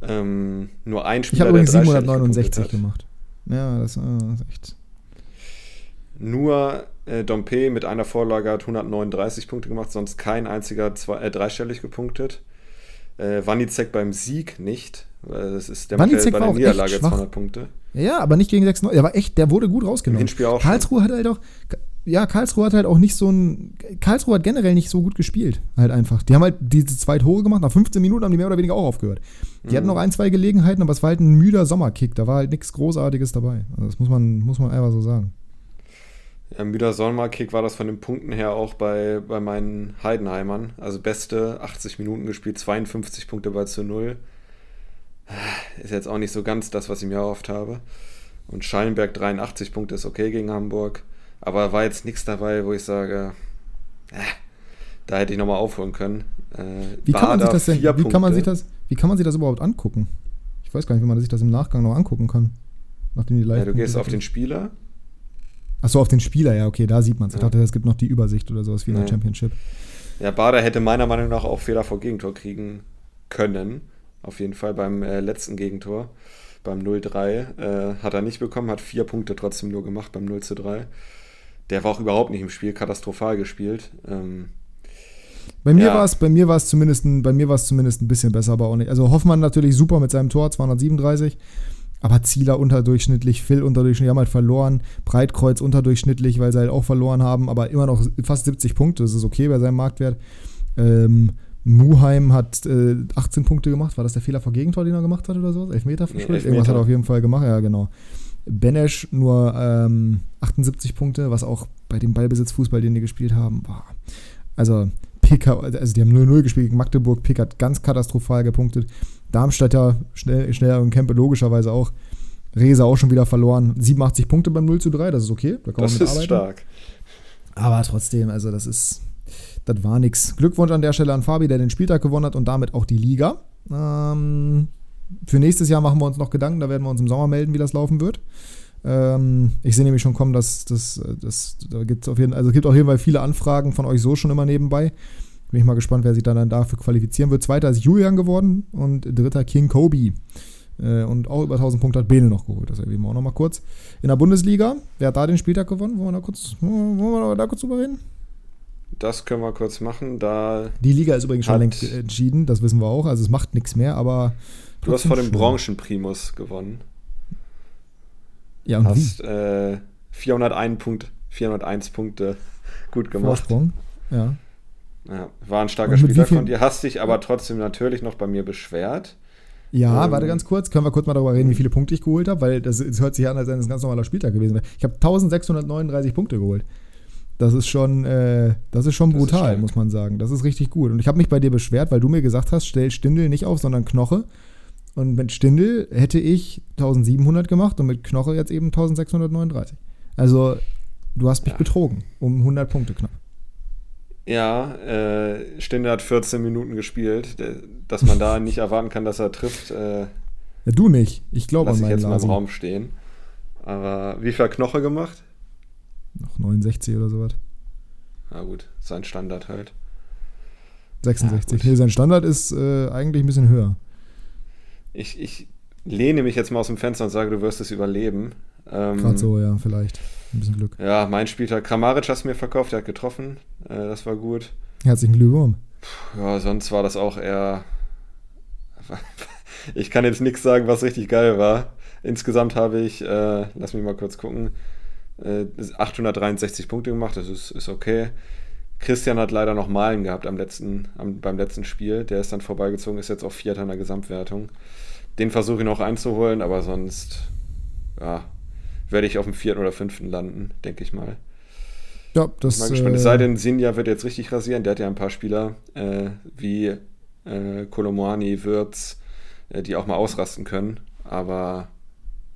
Ähm, nur ein Ich Spieler, habe übrigens der dreistellig 769 gepunktet hat. gemacht. Ja, das, äh, das ist echt. Nur äh, Dompe mit einer Vorlage hat 139 Punkte gemacht, sonst kein einziger zwei, äh, dreistellig gepunktet. Äh, Wanizek beim Sieg nicht. Das ist der macht Wanizek bei war der Niederlage schwach. 200 Punkte. Ja, aber nicht gegen 6 Der war echt, der wurde gut Im rausgenommen. Hinspiel auch schon. Karlsruhe hat halt auch, ja, Karlsruhe hat halt auch nicht so ein, Karlsruhe hat generell nicht so gut gespielt, halt einfach. Die haben halt diese zwei Tore gemacht, nach 15 Minuten haben die mehr oder weniger auch aufgehört. Die hatten noch ein, zwei Gelegenheiten, aber es war halt ein müder Sommerkick, da war halt nichts Großartiges dabei. Also das muss man, muss man einfach so sagen. Ja, müder Solmar-Kick war das von den Punkten her auch bei, bei meinen Heidenheimern. Also beste 80 Minuten gespielt, 52 Punkte bei zu 0. Ist jetzt auch nicht so ganz das, was ich mir erhofft habe. Und Schallenberg 83 Punkte ist okay gegen Hamburg. Aber war jetzt nichts dabei, wo ich sage, äh, da hätte ich nochmal aufholen können. Äh, Wie kann man sich das denn, wie kann man sich das, wie kann man sich das überhaupt angucken? Ich weiß gar nicht, wie man sich das im Nachgang noch angucken kann. Nachdem die live Ja, du gehst auf den Spieler. Achso, auf den Spieler, ja, okay, da sieht man es. Ich Ja. dachte, es gibt noch die Übersicht oder sowas wie in der Nee. Championship. Ja, Bader hätte meiner Meinung nach auch Fehler vor Gegentor kriegen können. Auf jeden Fall beim äh, letzten Gegentor. Beim 0-3 äh, hat er nicht bekommen, hat vier Punkte trotzdem nur gemacht beim 0 3. Der war auch überhaupt nicht im Spiel, katastrophal gespielt. Ähm, Bei mir Ja. war es, bei mir war es zumindest, ein- bei mir war es zumindest ein bisschen besser, aber auch nicht. Also Hoffmann natürlich super mit seinem Tor, 237. Aber Zieler unterdurchschnittlich, Phil unterdurchschnittlich, die haben halt verloren. Breitkreuz unterdurchschnittlich, weil sie halt auch verloren haben, aber immer noch fast 70 Punkte, das ist okay bei seinem Marktwert. Ähm, Muheim hat äh, 18 Punkte gemacht. War das der Fehler vor Gegentor, den er gemacht hat oder so? Elfmeter verschuldet? Elfmeter. Irgendwas hat er auf jeden Fall gemacht, ja, genau. Benesch nur ähm, 78 Punkte, was auch bei dem Ballbesitzfußball, den die gespielt haben, war. Also, Pick, also die haben 0-0 gespielt gegen Magdeburg. Pick hat ganz katastrophal gepunktet. Darmstadt ja schnell, schneller und Kempe logischerweise auch. Reza auch schon wieder verloren. 87 Punkte beim 0 zu 3, das ist okay. Da das ist mitarbeiten. stark. Aber trotzdem, also das ist, das war nix. Glückwunsch an der Stelle an Fabi, der den Spieltag gewonnen hat und damit auch die Liga. Ähm, für nächstes Jahr machen wir uns noch Gedanken, da werden wir uns im Sommer melden, wie das laufen wird. Ähm, ich sehe nämlich schon kommen, dass das, das da gibt's auf jeden, also es gibt auf jeden Fall viele Anfragen von euch so schon immer nebenbei. Bin ich mal gespannt, wer sich dann, dann dafür qualifizieren wird. Zweiter ist Julian geworden und dritter King Kobe. Äh, und auch über 1000 Punkte hat Bene noch geholt. Das erwähnen wir auch noch mal kurz. In der Bundesliga, wer hat da den Spieltag gewonnen? Wollen wir da kurz, wollen wir da kurz drüber reden? das können wir kurz machen. Da Die Liga ist übrigens schon längst entschieden, das wissen wir auch. Also es macht nichts mehr, aber. Du hast vor dem. Branchenprimus gewonnen. Ja, und Hast äh, 401, Punkt, 401 Punkte gut gemacht. Vorsprung. Ja. Ja, war ein starker viel- von dir. Hast dich aber trotzdem natürlich noch bei mir beschwert. Ja, Ähm, warte ganz kurz. Können wir kurz mal darüber reden, wie viele Punkte ich geholt habe? Weil das, das hört sich an, als wenn es ein ganz normaler Spieltag gewesen wäre. Ich habe 1639 Punkte geholt. Das ist schon, äh, das ist schon ist brutal, stark. muss man sagen. Das ist richtig gut. Und ich habe mich bei dir beschwert, weil du mir gesagt hast, stell Stindel nicht auf, sondern Knoche. Und mit Stindel hätte ich 1700 gemacht und mit Knoche jetzt eben 1639. Also, du hast mich Ja. betrogen. Um 100 Punkte knapp. Ja, äh, Stinde hat 14 Minuten gespielt. Dass man da nicht erwarten kann, dass er trifft, äh, Ja, du nicht. Ich glaube an meinen jetzt mal im Raum stehen. Aber wie viel Knoche gemacht? Noch 69 oder sowas. Na gut, sein Standard halt. 66. gut. nee, sein Standard ist äh, eigentlich ein bisschen höher. Ich, ich lehne mich jetzt mal aus dem Fenster und sage, du wirst es überleben. Ähm, Gerade so, ja, vielleicht. Ein bisschen Glück. Ja, mein Spieltag. Kramaric hast du mir verkauft, der hat getroffen. Äh, das war gut. Herzlichen Glückwunsch. Ja, sonst war das auch eher. Ich kann jetzt nichts sagen, was richtig geil war. Insgesamt habe ich, äh, lass mich mal kurz gucken, äh, 863 Punkte gemacht. Das ist, ist okay. Christian hat leider noch Malen gehabt am letzten, am, beim letzten Spiel. Der ist dann vorbeigezogen, ist jetzt auf Vierter in der Gesamtwertung. Den versuche ich noch einzuholen, aber sonst ja, werde ich auf dem vierten oder fünften landen, denke ich mal. Ja, das. Mal gespannt. äh, Es sei denn, Sinja wird jetzt richtig rasieren. Der hat ja ein paar Spieler äh, wie äh, Kolomani, Würz, äh, die auch mal ausrasten können. Aber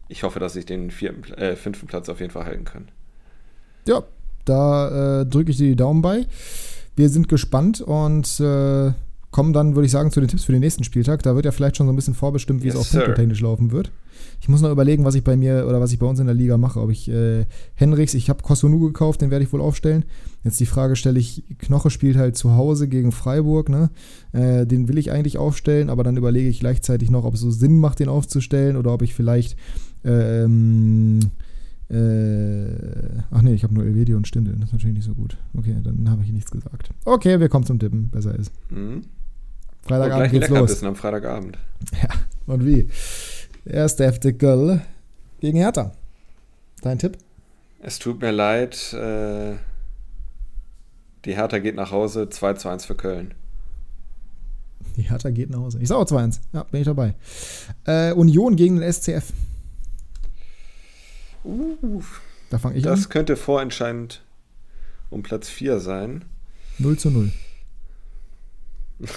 ich hoffe, dass ich den vierten, äh, fünften Platz auf jeden Fall halten kann. Ja, da äh, drücke ich dir die Daumen bei. Wir sind gespannt und äh, kommen dann, würde ich sagen, zu den Tipps für den nächsten Spieltag. Da wird ja vielleicht schon so ein bisschen vorbestimmt, wie Yes, es auch punktetechnisch laufen wird. Ich muss noch überlegen, was ich bei mir oder was ich bei uns in der Liga mache. Ob ich äh, Henrichs, ich habe Kosunu gekauft, den werde ich wohl aufstellen. Jetzt die Frage stelle ich, Knoche spielt halt zu Hause gegen Freiburg, ne? Äh, den will ich eigentlich aufstellen, aber dann überlege ich gleichzeitig noch, ob es so Sinn macht, den aufzustellen oder ob ich vielleicht ähm, äh, ach nee, ich habe nur Elvedi und Stindel. Das ist natürlich nicht so gut. Okay, dann habe ich nichts gesagt. Okay, wir kommen zum Tippen. Besser ist. Mhm. Und Freitagabend gleich geht's los. Am Freitagabend. Und wie? Erster FC Köln gegen Hertha. Dein Tipp? Es tut mir leid. Äh, die Hertha geht nach Hause. 2 zu 1 für Köln. Die Hertha geht nach Hause. Ich sage auch 2-1. Ja, bin ich dabei. Äh, Union gegen den SCF. Uh, Da fange ich das an. könnte vorentscheidend um Platz 4 sein. 0 zu 0.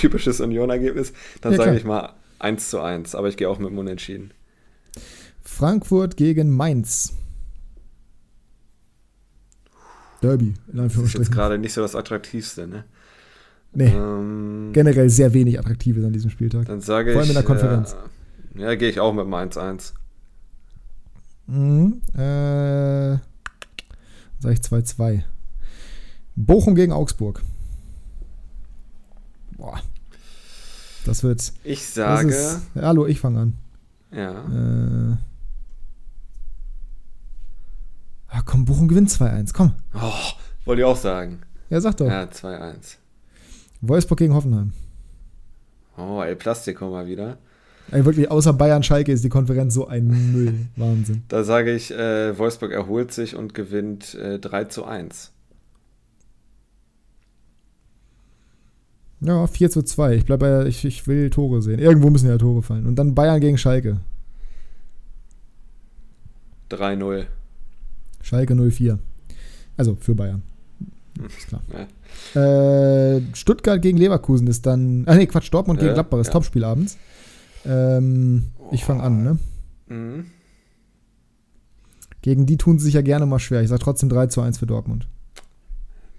Typisches Union-Ergebnis. Dann Ja, sage ich mal 1 zu 1. Aber ich gehe auch mit dem Unentschieden. Frankfurt gegen Mainz. Derby, in Das ist Anführungsstrichen. gerade nicht so das Attraktivste, ne? Nee, Ähm, generell sehr wenig Attraktives an diesem Spieltag. dann sage ich. Vor allem in der Konferenz. Äh, ja, gehe ich auch mit dem 1-1. Mhm. Äh, sag ich 2-2. Bochum gegen Augsburg. Boah. Das wird. Ich sage. ist, ja, hallo, ich fange an. ja. Äh, ah, komm, Bochum gewinnt 2-1. Komm. Oh, wollte ich auch sagen. Ja, sag doch. Ja, 2-1. Wolfsburg gegen Hoffenheim. Oh, El Plastico mal wieder. Ey, wirklich, außer Bayern Schalke ist die Konferenz so ein Müll. Wahnsinn. Da sage ich, äh, Wolfsburg erholt sich und gewinnt äh, 3 zu 1. Ja, 4 zu 2. Ich bleib bei, ich, ich will Tore sehen. Irgendwo müssen ja Tore fallen. Und dann Bayern gegen Schalke. 3-0. Schalke 04. Also für Bayern. Ist klar. Ja. Äh, Stuttgart gegen Leverkusen ist dann. Ah nee, Quatsch, Dortmund gegen Ja, Gladbach ist ja. Topspiel abends. Ähm, ich fange an, ne? Mhm. Gegen die tun sie sich ja gerne mal schwer. Ich sage trotzdem 3 zu 1 für Dortmund.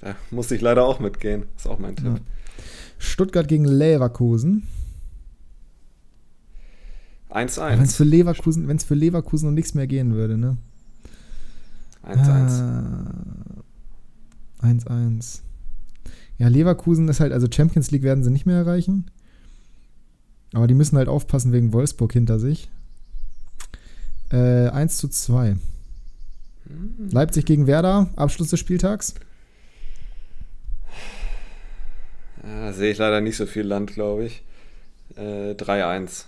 Da muss ich leider auch mitgehen. Ist auch mein Tipp. Ja. Stuttgart gegen Leverkusen. 1-1. Wenn es für Leverkusen, für Leverkusen um nichts mehr gehen würde, ne? 1-1. Ah, 1-1. Ja, Leverkusen ist halt, also Champions League werden sie nicht mehr erreichen. Aber die müssen halt aufpassen wegen Wolfsburg hinter sich. Äh, 1 zu 2. Hm. Leipzig gegen Werder, Abschluss des Spieltags. Ja, sehe ich leider nicht so viel Land, glaube ich. Äh, 3-1.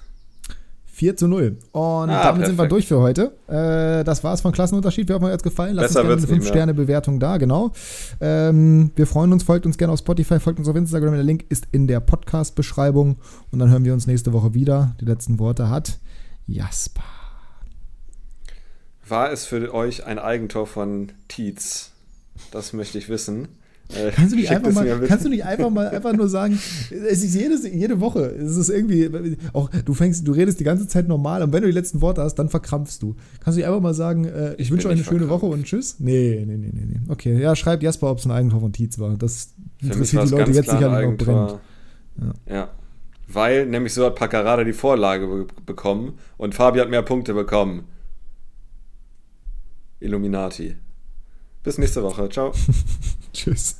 4 zu 0. Und Ah, damit sind wir perfekt. durch für heute. Äh, das war's von Klassenunterschied. Wer hat mir jetzt gefallen? Lasst Besser uns gerne eine nicht mehr. 5-Sterne-Bewertung da, genau. Ähm, wir freuen uns, folgt uns gerne auf Spotify, folgt uns auf Instagram. Der Link ist in der Podcast-Beschreibung. Und dann hören wir uns nächste Woche wieder. Die letzten Worte hat Jasper. War es für euch ein Eigentor von Tietz? Das möchte ich wissen. Äh, Kannst du nicht einfach mal, kannst du nicht einfach mal einfach nur sagen, es ist jedes, jede Woche, es ist irgendwie, auch du fängst, du redest die ganze Zeit normal und wenn du die letzten Worte hast, dann verkrampfst du. Kannst du nicht einfach mal sagen, äh, ich, Ich wünsche euch eine schöne. Woche und tschüss? Nee, nee, nee, nee, nee. Okay, ja, schreibt Jasper, ob es ein Eigentor von Tietz war. Das interessiert die Leute jetzt sicherlich noch brennend. Eigentor. Ja. Weil nämlich so hat Paccarada die Vorlage be bekommen und Fabi hat mehr Punkte bekommen. Illuminati. Bis nächste Woche. Ciao. Tschüss.